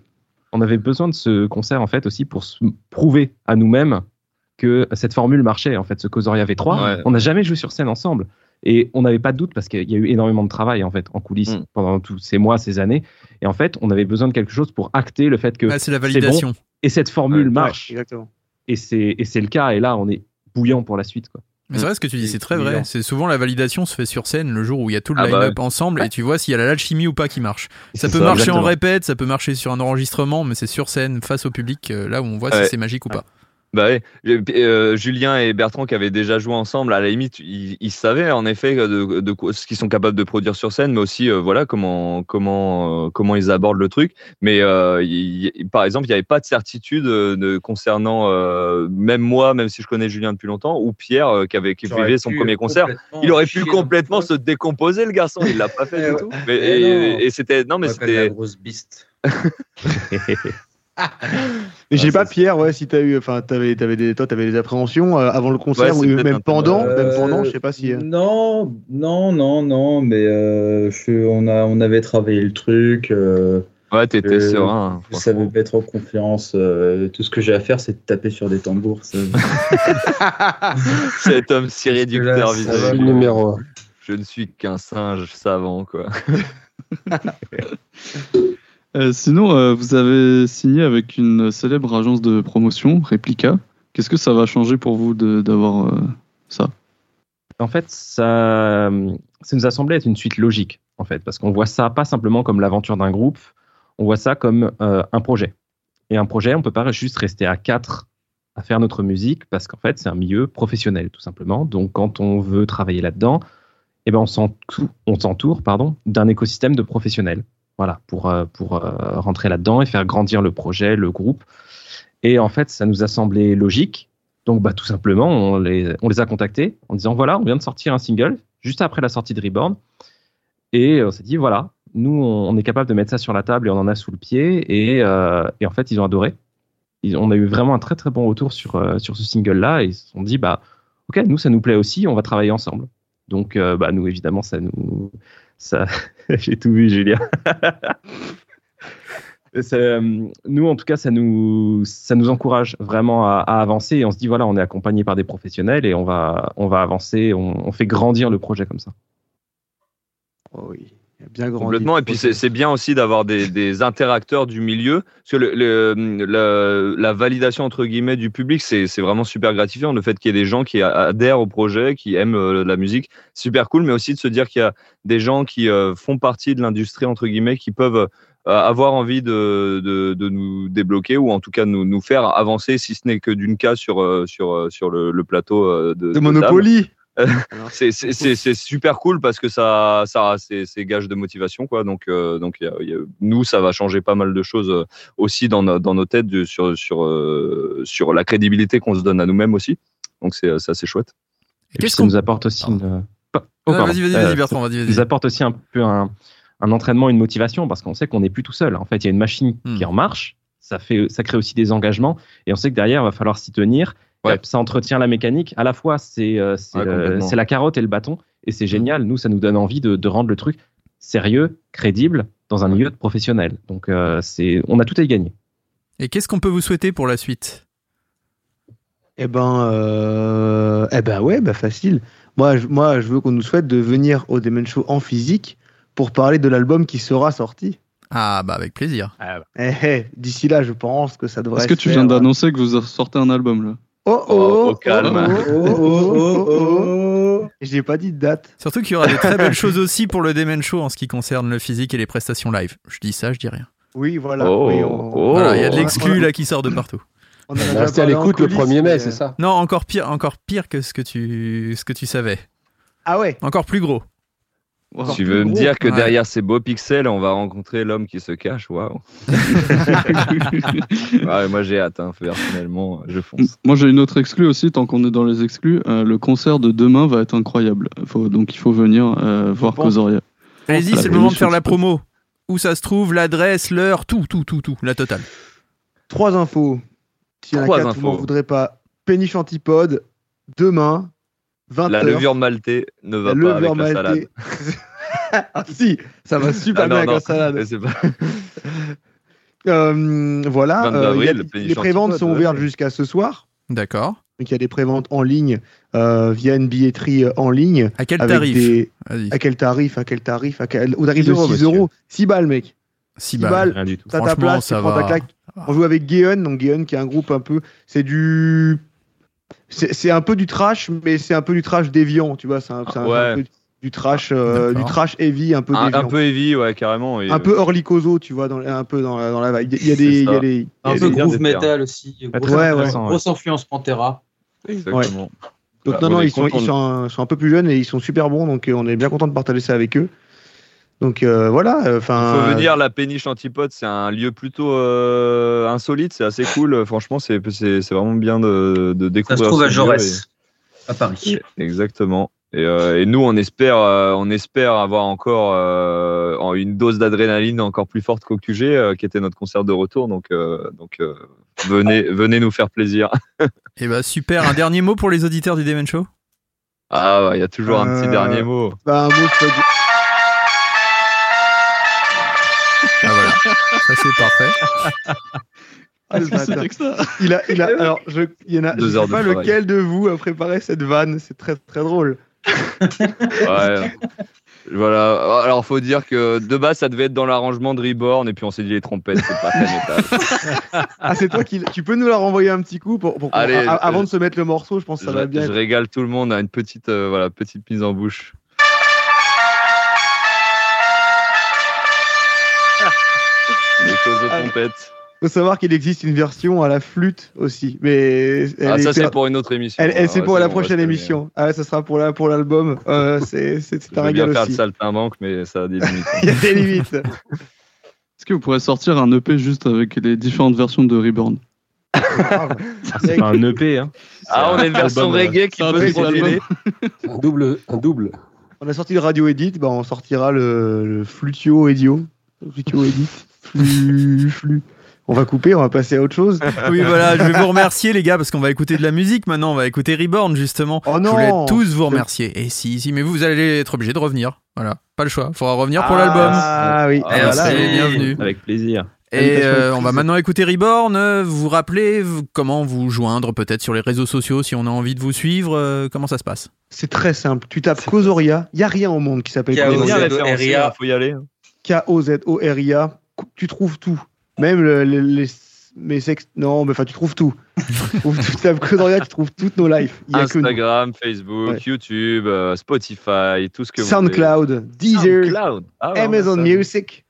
on avait besoin de ce concert en fait aussi pour se prouver à nous-mêmes que cette formule marchait en fait ce Causoria V3 Ouais. on n'a jamais joué sur scène ensemble et on n'avait pas de doute parce qu'il y a eu énormément de travail en fait en coulisses Mm. pendant tous ces mois ces années et en fait on avait besoin de quelque chose pour acter le fait que Ah, c'est la validation. bon et cette formule Ouais, marche exactement et c'est et c'est le cas et là on est bouillant pour la suite quoi Mais c'est vrai ce que tu dis, c'est très vrai. C'est souvent la validation se fait sur scène le jour où il y a tout le Ah bah line-up ouais. ensemble et tu vois s'il y a l'alchimie ou pas qui marche. Ça peut ça, marcher en exactement. répète, ça peut marcher sur un enregistrement, mais c'est sur scène face au public euh, là où on voit Ouais. si c'est magique ou pas. Bah. J'ai- euh, Julien et Bertrand qui avaient déjà joué ensemble, à la limite, ils, ils savaient en effet de, de quoi- ce qu'ils sont capables de produire sur scène, mais aussi euh, voilà comment comment euh, comment ils abordent le truc. Mais il- il- par exemple, il n'y avait pas de certitude de, concernant même moi, même si je connais Julien depuis longtemps, ou Pierre qui avait qui vivait son premier concert. Il aurait pu complètement se décomposer le garçon. Il l'a pas fait du tout. Mais, Eh et c'était non mais c'était grosse biste. Mais je sais pas, Pierre, ouais, si t'as eu, enfin, t'avais, t'avais des, toi, t'avais des appréhensions euh, avant le concert Ouais, ou même pendant, même pendant, je sais pas si. euh, Non, non, non, non, mais euh, je- on, a, on avait travaillé le truc. euh, Ouais, t'étais serein, Je savais mettre en confiance. euh, tout ce que j'ai à faire, c'est de taper sur des tambours. cet homme si réducteur Le numéro un. Je ne suis qu'un singe savant quoi. Euh, sinon, euh, vous avez signé avec une célèbre agence de promotion, Replica. Qu'est-ce que ça va changer pour vous d'avoir euh, ça? En fait, ça, ça nous a semblé être une suite logique, en fait, parce qu'on voit ça pas simplement comme l'aventure d'un groupe, on voit ça comme un projet. Et un projet, on peut pas juste rester à quatre à faire notre musique, parce qu'en fait, c'est un milieu professionnel, tout simplement. Donc, quand on veut travailler là-dedans, eh ben, on s'entoure, d'un écosystème de professionnels. Voilà, pour, euh, pour euh, rentrer là-dedans et faire grandir le projet, le groupe. Et en fait, ça nous a semblé logique. Donc, bah, tout simplement, on les, on les a contactés en disant voilà, on vient de sortir un single juste après la sortie de Reborn. Et on s'est dit voilà, nous, on, est capable de mettre ça sur la table et on en a sous le pied. Et, euh, et en fait, ils ont adoré. On a eu vraiment un très très bon retour sur, euh, sur ce single-là. Et ils se sont dit bah ok, nous, ça nous plaît aussi, on va travailler ensemble. Donc, euh, bah, nous, évidemment, ça nous. Ça... J'ai tout vu, Julien. Euh, nous, en tout cas, ça nous, ça nous encourage vraiment à, à avancer. Et on se dit, voilà, on est accompagné par des professionnels et on va, on va avancer. On, on fait grandir le projet comme ça. Oh oui, bien grandi. Complètement. Et puis c'est bien aussi d'avoir des, des interacteurs du milieu. Parce que le, le- le- la validation entre guillemets du public, c'est vraiment super gratifiant. Le fait qu'il y ait des gens qui adhèrent au projet, qui aiment euh, la musique, super cool. Mais aussi de se dire qu'il y a des gens qui euh, font partie de l'industrie entre guillemets, qui peuvent euh, avoir envie de, de, de nous débloquer ou en tout cas nous, nous faire avancer, si ce n'est que d'une cas sur, sur, sur le, le plateau de, De table. Monopoly. c'est c'est- c'est- c'est super cool parce que ça, ça c'est c'est gage de motivation quoi. Donc euh, donc il y a- il y a- nous ça va changer pas mal de choses euh, aussi dans, no- dans nos têtes de- sur sur euh, sur la crédibilité qu'on se donne à nous-mêmes aussi. Donc c'est c'est assez chouette. Et puis ça nous apporte aussi une. Oh, vas-y, vas-y, vas-y, Bertrand, vas-y, ça vas-y. nous apporte aussi un peu un, un entraînement, une motivation, parce qu'on sait qu'on n'est plus tout seul. En fait, il y a une machine Hmm. qui est en marche, ça, fait, ça crée aussi des engagements, et on sait que derrière, il va falloir s'y tenir. Ouais. Ça entretient la mécanique. À la fois, c'est euh, c'est Ouais, la carotte et le bâton, et c'est génial. Nous, ça nous donne envie de, de rendre le truc sérieux, crédible, dans un milieu de professionnel. Donc, euh, c'est, on a tout à y gagner. Et qu'est-ce qu'on peut vous souhaiter pour la suite? Eh ben, euh, eh ben ouais, bah facile. Moi, je, moi, je veux qu'on nous souhaite de venir au Demen Show en physique pour parler de l'album qui sera sorti. Ah bah avec plaisir. Eh, eh, D'ici là, je pense que ça devrait. Est-ce que tu faire. viens d'annoncer que vous sortez un album là? Oh oh, Oh, au oh, calme. oh, oh, oh, oh, oh. J'ai pas dit de date. Surtout qu'il y aura des très belles choses aussi pour le Demen Show en ce qui concerne le physique et les prestations live. Je dis ça, je dis rien. Oui, voilà. Oh, oui, on- oh. Voilà, il y a de l'exclu là qui sort de partout. on à l'écoute le coulisses, 1er mai, c'est ça Non, encore pire, encore pire que ce que tu, ce que tu savais. Ah ouais. Encore plus gros. Tu veux me gros. dire que Ouais. derrière ces beaux pixels, on va rencontrer l'homme qui se cache Waouh. Ouais, moi j'ai hâte, hein, personnellement, je fonce. Moi j'ai une autre exclue aussi, tant qu'on est dans les exclus. Euh, le concert de demain va être incroyable. Faut- donc il faut venir euh, voir. Kozoria. Allez-y, c'est le moment de faire la promo. Où ça se trouve, l'adresse, l'heure, tout, tout, tout, tout, la totale. Trois infos. S'il y en a Trois vous m'en infos. voudrez pas. Péniche Antipode, demain, 20h. La levure maltée ne va pas avec la salade. ah si, ça va super Ah, bien non, avec non, la salade. mais c'est pas- Euh, voilà, 22 euh, a- avril, les préventes sont ouais. ouvertes jusqu'à ce soir. D'accord. Donc il y a des préventes en ligne euh, via une billetterie en ligne. À quel tarif des-. À quel tarif À quel tarif à quel... Au tarif 6 de euros, 6 monsieur. euros. 6 balles, mec. 6 6 balles. Rien du tout. T'as ta place, ça va. ta claque. On joue avec Guéon, donc Guéon qui est un groupe un peu. C'est du. C'est un peu du trash, mais c'est un peu du trash déviant, tu vois. C'est un, c'est un- Ouais. un peu du trash, euh, du trash heavy, un peu un, déviant. un peu heavy, ouais, carrément. et- Un peu Orlicoso, tu vois, dans, un peu dans la, dans la vibe. Il y a des. Il y a des- il y a Un peu groove des terres. metal aussi. Grosse, Ouais, ouais. grosse influence Pantera. Exactement. Donc, Bah, non, on non, ils sont, ils, sont, ils sont un peu plus jeunes et ils sont super bons, donc euh, on est bien content de partager ça avec eux. Donc euh, voilà, euh, Il faut venir, la péniche antipode, c'est un lieu plutôt euh, insolite, c'est assez cool. Franchement, c'est c'est- c'est vraiment bien de, de Ça découvrir. se trouve à Jaurès, à Paris. Exactement. Et, euh, et nous, on espère, euh, on espère avoir encore euh, en- une dose d'adrénaline encore plus forte qu'au QG, euh, qui était notre concert de retour. Donc, euh, donc euh, venez, venez nous faire plaisir. Et bah super. Un dernier mot pour les auditeurs du Demen Show? Ah, bah, il y a toujours un petit Euh, dernier mot. bah, un mot, Ah voilà. Ça c'est parfait. Ah. Il a, il a, alors, je, il y en a, Deux je heures sais de pas travail. lequel de vous a préparé cette vanne, c'est très très drôle. Ouais. voilà. Alors, faut dire que de base, ça devait être dans l'arrangement de Reborn, et puis on s'est dit les trompettes, c'est pas très métal. Ah, c'est toi qui. Tu peux nous la renvoyer un petit coup pour, pour Allez, a- avant je- de se mettre le morceau, je pense que ça je, va bien. je être- régale tout le monde à une petite, euh, voilà, petite mise en bouche. Les choses aux Ah. trompettes. faut savoir qu'il existe une version à la flûte aussi, mais elle Ah, ça, est- c'est pour une autre émission. Elle, elle, c'est Ah, pour la bon, prochaine émission. Ah, ouais, ça sera pour la pour l'album. Euh, c'est c'est un régal faire le aussi. saltimbanque, mais ça a des limites. Il y a des limites. Est-ce que vous pourrez sortir un EP juste avec les différentes versions de Reborn? C'est pas un EP, hein. Ah, on a une version album, euh, reggae qui peut se. Un double, un double. On a sorti le radio edit, bah on sortira le, le flutio edio. Flutio edit. Flux, flux. On va couper, on va passer à autre chose. Oui voilà, je vais vous remercier les gars parce qu'on va écouter de la musique maintenant. On va écouter Reborn justement. Oh je non voulais tous vous remercier. Et si si, mais vous, vous allez être obligés de revenir. Voilà, pas le choix. Faudra revenir pour l'album. Ah oui. Et voilà. c'est bienvenue. Avec plaisir. Et euh, on va maintenant écouter Reborn. Vous vous rappelez comment vous joindre peut-être sur les réseaux sociaux si on a envie de vous suivre euh, Comment ça se passe? C'est très simple. Tu tapes Kozoria. Il y a rien au monde qui s'appelle Kozoria. référencé, hein, faut y aller. K-O-Z-O-R-I-A. Tu trouves tout. Même le- le- les. Mais sex... Non, mais enfin, tu trouves tout. tu trouves tout. Tu tapes Kozoria, tu trouves toutes nos lives. Il y a que nous. Instagram, Facebook, Ouais. YouTube, euh, Spotify, tout ce que vous SoundCloud, Deezer, SoundCloud. Ah ouais, Amazon ça. Music.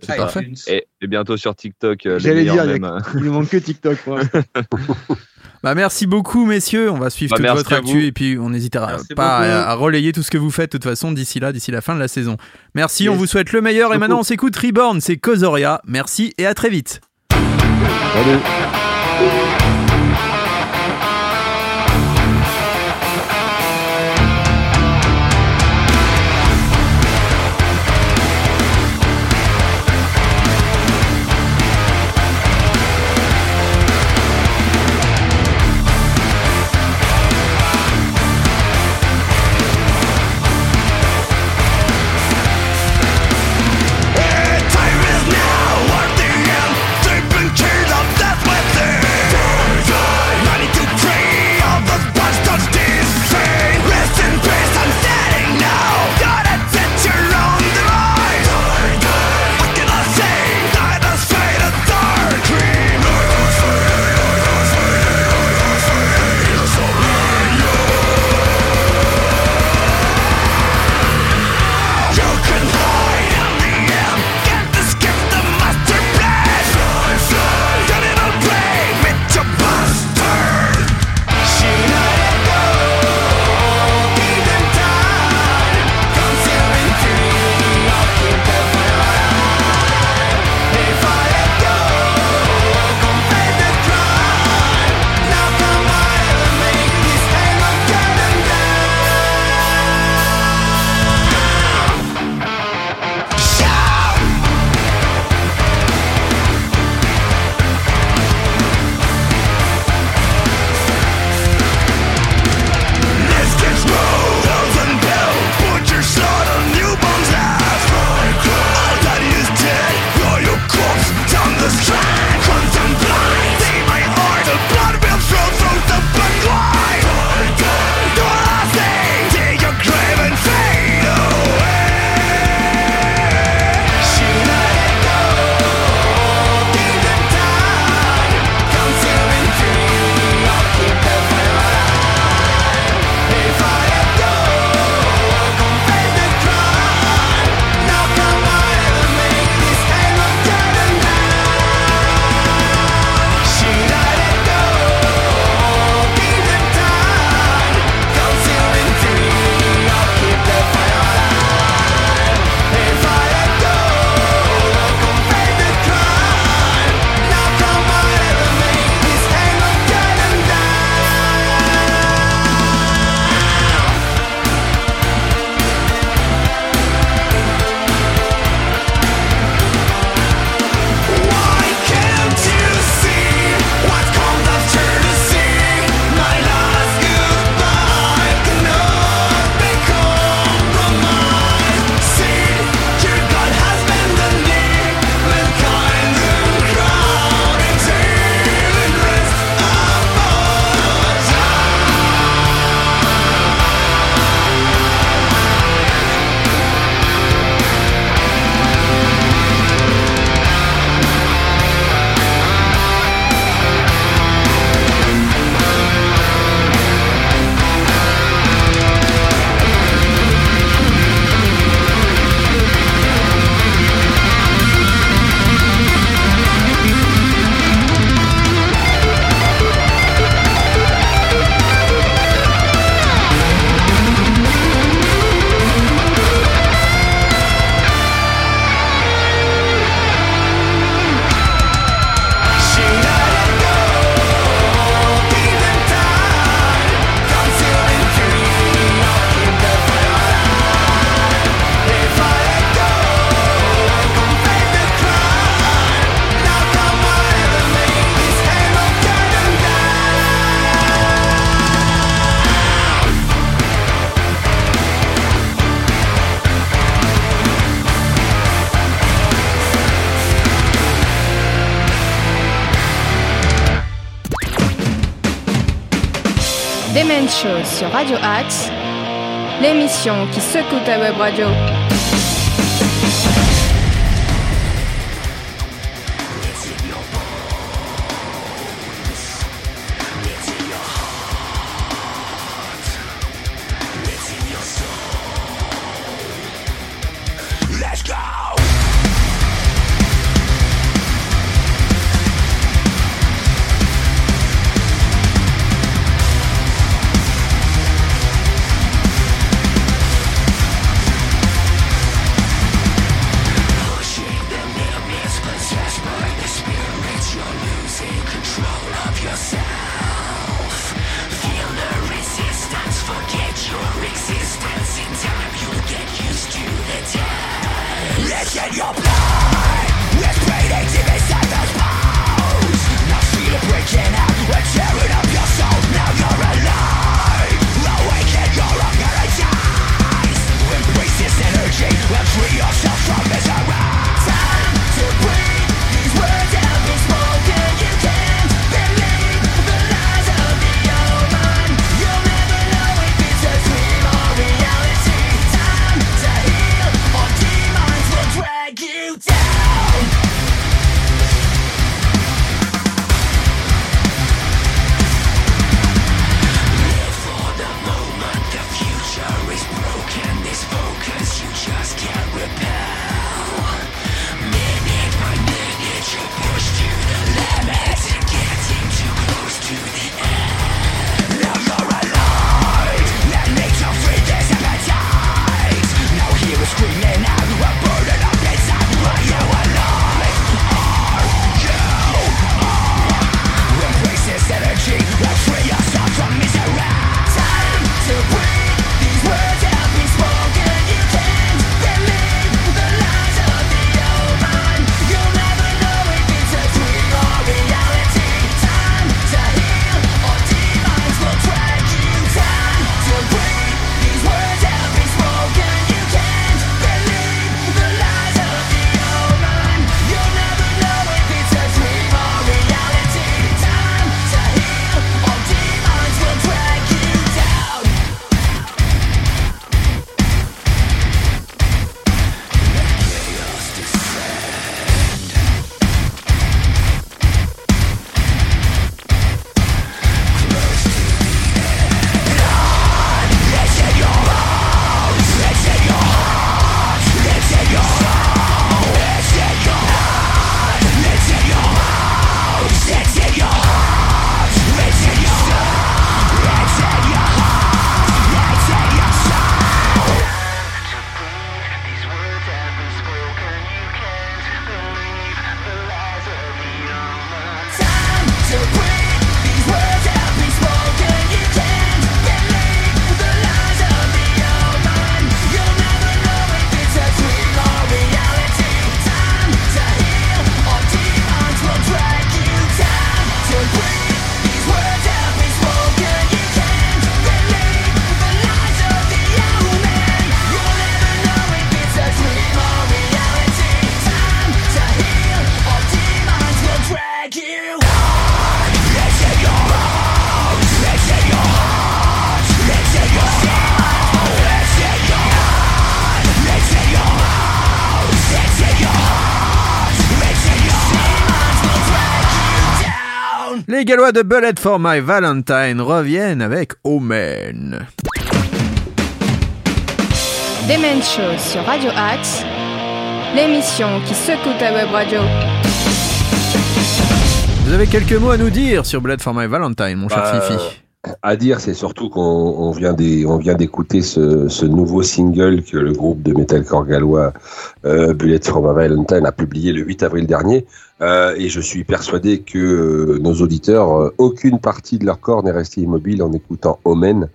C'est Ah, parfait. Et, et bientôt sur TikTok. euh, J'allais dire, a- il ne manque que TikTok. Bah, merci beaucoup, messieurs. On va suivre bah, toute votre actu et puis on n'hésitera pas à, relayer tout ce que vous faites de toute façon d'ici là, d'ici la fin de la saison. Merci, on vous souhaite le meilleur. Et maintenant, on s'écoute Reborn, c'est Cosoria. Merci et à très vite. sur Radio Axe, l'émission qui secoue ta web radio. Gallois de Bullet for My Valentine reviennent avec Omen. Demen Show sur Radio Axe, l'émission qui secoue ta web radio. Vous avez quelques mots à nous dire sur Bullet for My Valentine, mon cher Bah, Fifi À dire, c'est surtout qu'on on vient d'écouter ce, ce nouveau single que le groupe de metalcore gallois euh, Bullet for My Valentine a publié le 8 avril dernier. Euh, et je suis persuadé que euh, nos auditeurs, euh, aucune partie de leur corps n'est restée immobile en écoutant Omen.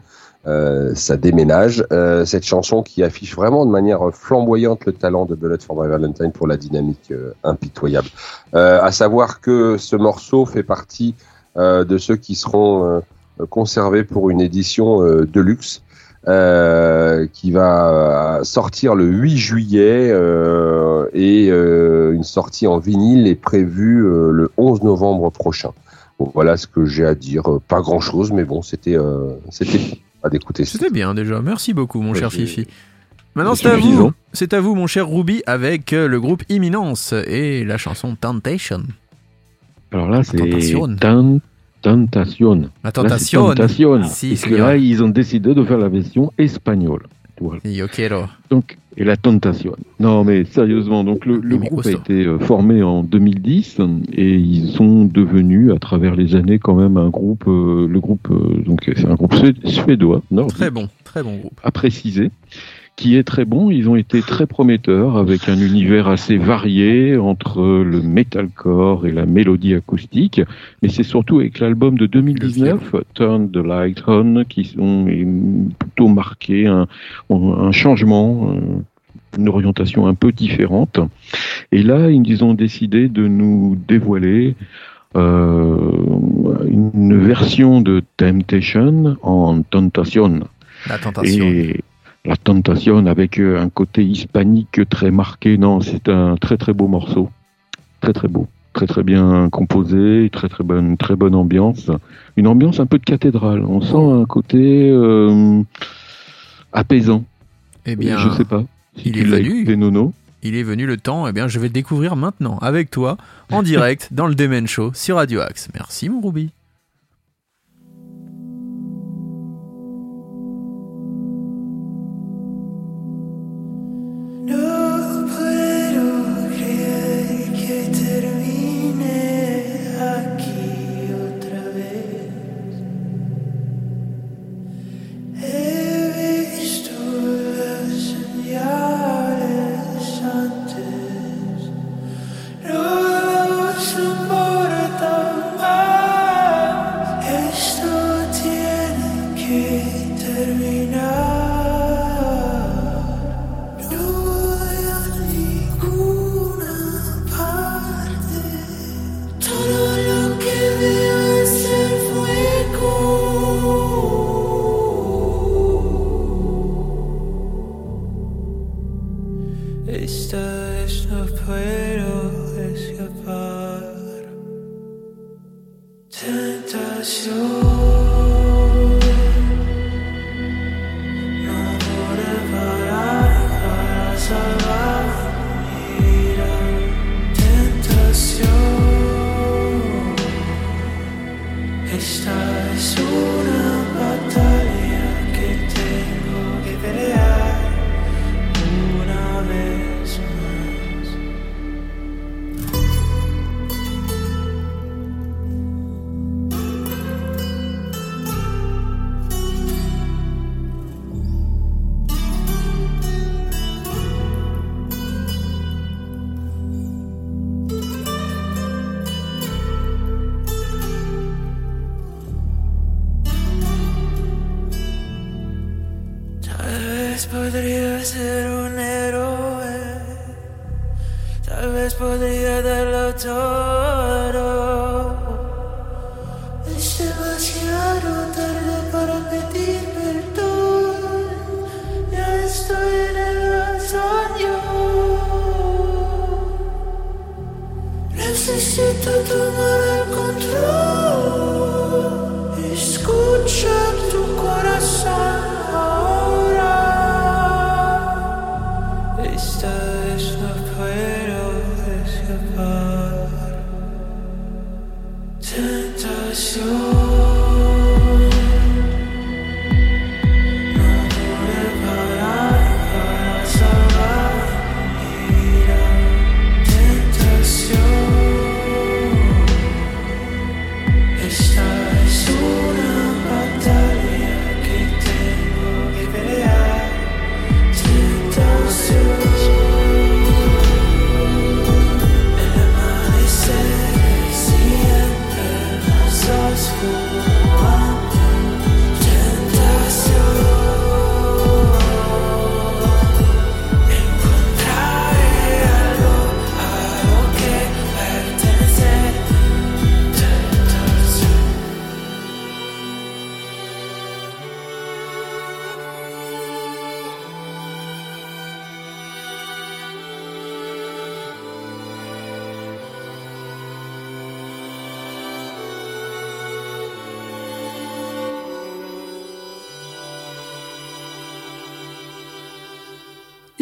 Ça déménage. Cette chanson qui affiche vraiment de manière flamboyante le talent de Bullet for My Valentine pour la dynamique impitoyable. À savoir que ce morceau fait partie de ceux qui seront conservés pour une édition de luxe. Euh, qui va sortir le 8 juillet euh, et euh, une sortie en vinyle est prévue euh, le 11 novembre prochain. Bon, voilà ce que j'ai à dire. Euh, Pas grand chose, mais bon, c'était euh, c'était à d'écouter. C'était bien déjà, merci beaucoup mon Ouais, cher Fifi. Maintenant c'est à vous, c'est à vous mon cher Ruby avec euh, le groupe Imminence et la chanson Temptation. Alors là, c'est Tentation. Ten- Tentation. La Là, c'est Tentation. Tentation. Si, et que là, ils ont décidé de faire la version espagnole. Voilà. Yo quiero. Donc, et la Tentation. Non, mais sérieusement, donc le, groupe a été euh, formé en 2010 et ils sont devenus, à travers les années, quand même un groupe. euh, le groupe, euh, donc c'est un groupe sué- suédois, nordique, Très bon, très bon groupe. à préciser, qui est très bon. Ils ont été très prometteurs avec un univers assez varié entre le metalcore et la mélodie acoustique. Mais c'est surtout avec l'album de 2019, Turn the Light On, qui est plutôt marqués un, un changement, une orientation un peu différente. Et là, ils ont décidé de nous dévoiler euh, une version de Temptation en Tentation. La tentation. Et la Tentation avec euh, un côté hispanique très marqué. Non, c'est un très très beau morceau. Très très beau. Très très bien composé, très très bonne, très bonne ambiance. Une ambiance un peu de cathédrale. On sent un côté euh, apaisant. Eh bien, je sais pas. Si il tu est venu. écouté, Nono. il est venu le temps, eh bien je vais le découvrir maintenant, avec toi, en direct, dans le Demen Show sur Radio Axe. Merci mon Ruby.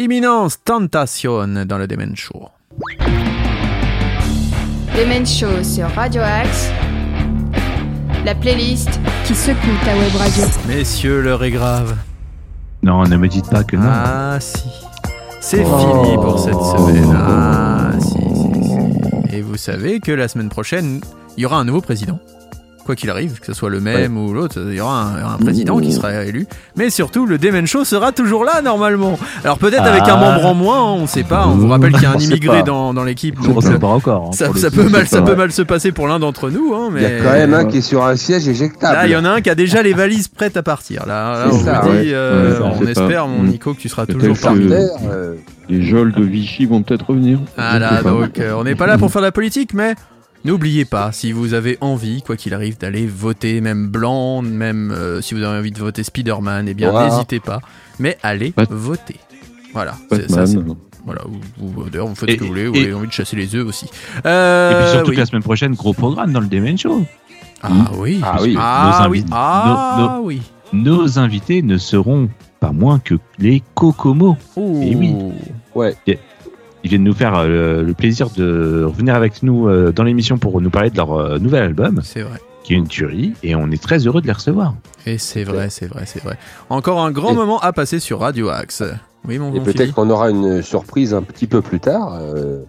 Imminence Tentation dans le Demen Show. Demen Show sur Radio Axe. La playlist qui secoue ta web radio. Messieurs, l'heure est grave. Non, ne me dites pas que non. Ah si. C'est Oh. fini pour cette semaine. Ah si, si, si. Et vous savez que la semaine prochaine, il y aura un nouveau président. Quoi qu'il arrive, que ce soit le même ou l'autre, il y aura un, un président qui sera élu. Mais surtout, le Demen Show sera toujours là normalement. Alors peut-être avec un Ah. membre en moins, hein, on sait pas. On vous rappelle qu'il y a un immigré dans, dans l'équipe. On donc, sait euh, pas encore, hein, ça, peut mal, sait ça pas. peut mal se passer pour l'un d'entre nous. Hein, Il y a quand même un qui est sur un siège éjectable. Là, il y en a un qui a déjà les valises prêtes à partir. Là, on ça, vous ouais. dit, euh, ça, on espère, pas. mon Mm. Nico, que tu seras toujours parmi nous. euh, Les geôles de Vichy vont peut-être revenir. Pas. donc euh, on n'est pas là pour faire de la politique, mais n'oubliez pas, si vous avez envie, quoi qu'il arrive, d'aller voter, même blanc, même euh, si vous avez envie de voter Spider-Man, eh bien Voilà. n'hésitez pas, mais allez Bat- voter. Voilà, c'est Batman. ça. Voilà, ou, ou d'ailleurs, vous faites Et- ce que vous voulez, vous et- avez envie de chasser les œufs aussi. Et Euh, puis surtout oui. que la semaine prochaine, gros programme dans le Demen Show. Ah oui. Ah oui. Ah Nos oui. Ah nos- nos- oui. Nos invités ne seront pas moins que les Kokomo. Et oui. Ouais. Ils viennent nous faire euh, le plaisir de revenir avec nous euh, dans l'émission pour nous parler de leur euh, nouvel album. C'est vrai. Qui est une tuerie et on est très heureux de les recevoir. Et c'est vrai, c'est vrai, c'est vrai. Encore un grand Et- moment à passer sur Radio Axe. Oui, mon Et bon peut-être qu'on aura une surprise un petit peu plus tard, euh,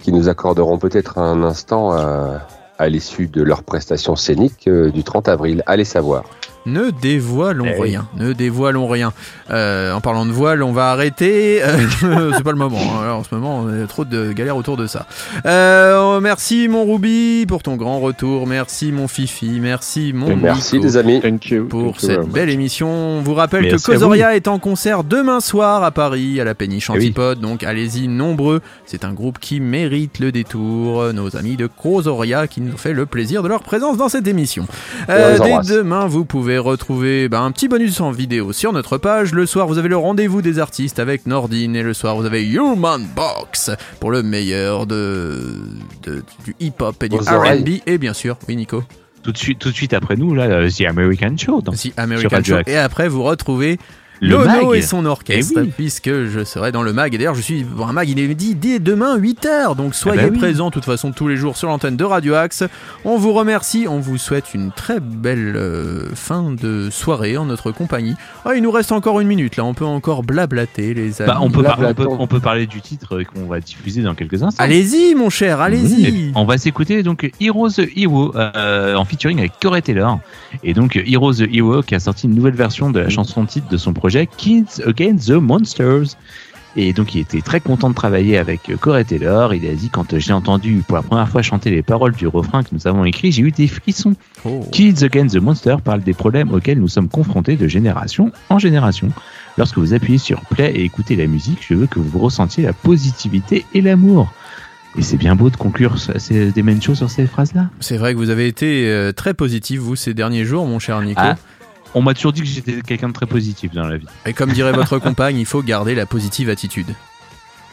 qui nous accorderont peut-être un instant à, à l'issue de leur prestation scénique euh, du 30 avril. Allez savoir. Ne dévoilons Eh oui. rien, ne dévoilons rien. Euh, en parlant de voile, on va arrêter. Euh, c'est pas le moment. hein. Alors, en ce moment, il y a trop de galères autour de ça. Euh, merci mon Ruby pour ton grand retour. Merci mon Fifi. Merci mon Et merci Nico les amis. Thank you. pour Thank cette belle émission. On vous rappelle Merci que à Kozoria est en concert demain soir à Paris, à la Péniche Eh oui. Antipode. Donc allez-y nombreux. C'est un groupe qui mérite le détour. Nos amis de Kozoria qui nous fait le plaisir de leur présence dans cette émission. Euh, on dès demain, vous pouvez retrouver ben, un petit bonus en vidéo sur notre page. Le soir, vous avez le rendez-vous des artistes avec Nordine. Et le soir, vous avez Human Box pour le meilleur de, de- du hip-hop et du. RB. Et bien sûr, oui, Nico. Tout de suite, tout de suite après nous, là, euh, The American Show. dans- sur American Show. Et après, vous retrouvez Le mag. et son orchestre, Eh oui. puisque je serai dans le mag. Et d'ailleurs, je suis pour un mag inédit dès demain 8h. Donc soyez Ah bah oui. présents, de toute façon, tous les jours sur l'antenne de Radio Axe. On vous remercie, on vous souhaite une très belle euh, fin de soirée en notre compagnie. Ah, il nous reste encore une minute là, on peut encore blablater, les amis. Bah, on, peut par- on, peut, Blablaton. on peut parler du titre qu'on va diffuser dans quelques instants. Allez-y, mon cher, allez-y. On va s'écouter donc Heroes the Hero euh, en featuring avec Corey Taylor. Et donc Heroes the Hero qui a sorti une nouvelle version de la chanson titre de son projet Kids Against the Monsters. Et donc il était très content de travailler avec euh, Corey Taylor. Il a dit quand euh, j'ai entendu pour la première fois chanter les paroles du refrain que nous avons écrit, j'ai eu des frissons. Oh. Kids Against the Monsters parle des problèmes auxquels nous sommes confrontés de génération en génération. Lorsque vous appuyez sur play et écoutez la musique, je veux que vous ressentiez la positivité et l'amour. Et c'est bien beau de conclure des mêmes choses sur ces phrases-là. C'est vrai que vous avez été euh, très positif, vous, ces derniers jours, mon cher Nico. Ah, on m'a toujours dit que j'étais quelqu'un de très positif dans la vie. Et comme dirait votre compagne, il faut garder la positive attitude.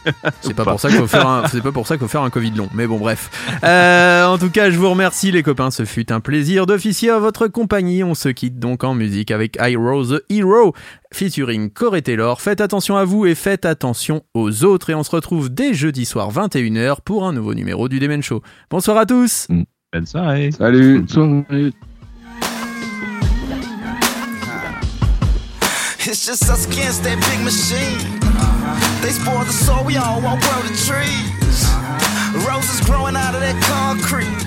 C'est pas pour ça qu'il faut faire un, c'est pas pour ça qu'il faut faire un Covid long. Mais bon, bref. Euh, en tout cas, je vous remercie, les copains. Ce fut un plaisir d'officier à votre compagnie. On se quitte donc en musique avec I Rose the Hero, featuring Corey Taylor. Faites attention à vous et faites attention aux autres. Et on se retrouve dès jeudi soir 21h pour un nouveau numéro du Demen Show. Bonsoir à tous. Bonne soirée. Salut. Bonne It's just us against that big machine. They spoil the soil, we all want world of trees. Roses growing out of that concrete.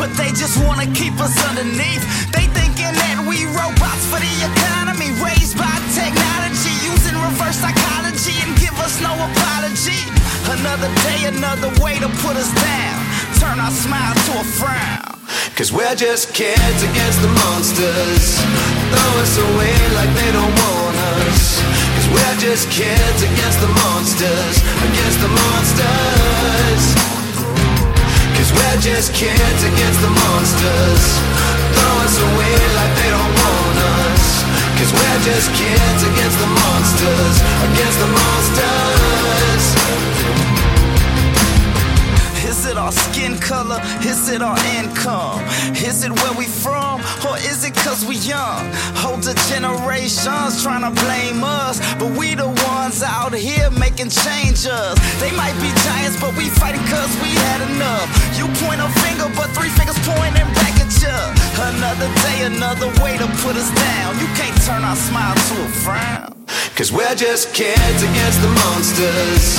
But they just wanna keep us underneath. They thinking that we robots for the economy, raised by technology, using reverse psychology and give us no apology. Another day, another way to put us down. Turn our smile to a frown. Cause we're just kids against the monsters. Throw us away like they don't want us. Cause we're just kids against the monsters. Against the monsters. Cause we're just kids against the monsters. Throw us away like they don't want us. Cause we're just kids against the monsters. Against the monsters. Our skin color? Is it our income? Is it where we from? Or is it cause we young? Older generations trying to blame us. But we the ones out here making changes. They might be giants, but we fighting cause we had enough. You point a finger, but three fingers pointing back you. Another day, another way to put us down. You can't turn our smile to a frown. Cause we're just kids against the monsters.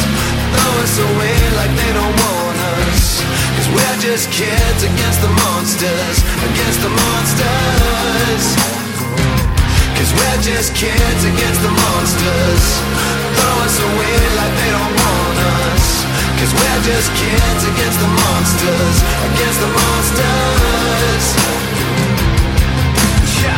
Throw us away like they don't want us. Cause we're just kids against the monsters. Against the monsters. Cause we're just kids against the monsters. Throw us away like they don't want us. Cause we're just kids against the monsters. Against the monsters. Yo,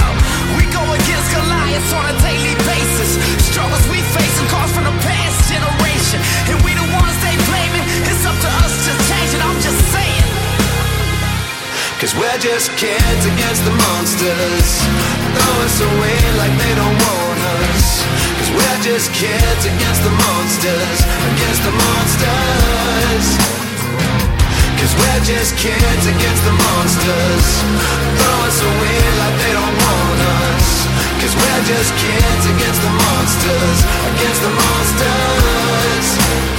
we go against Goliath on a daily basis. Struggles we face and cause from the past generation. And we the ones they blaming. It's up to us to change it. I'm just saying. Cause we're just kids against the monsters. Throw us away like they don't want we're just kids against the monsters. Against the monsters. Cause we're just kids against the monsters. Throw us away like they don't want us. Cause we're just kids against the monsters. Against the monsters.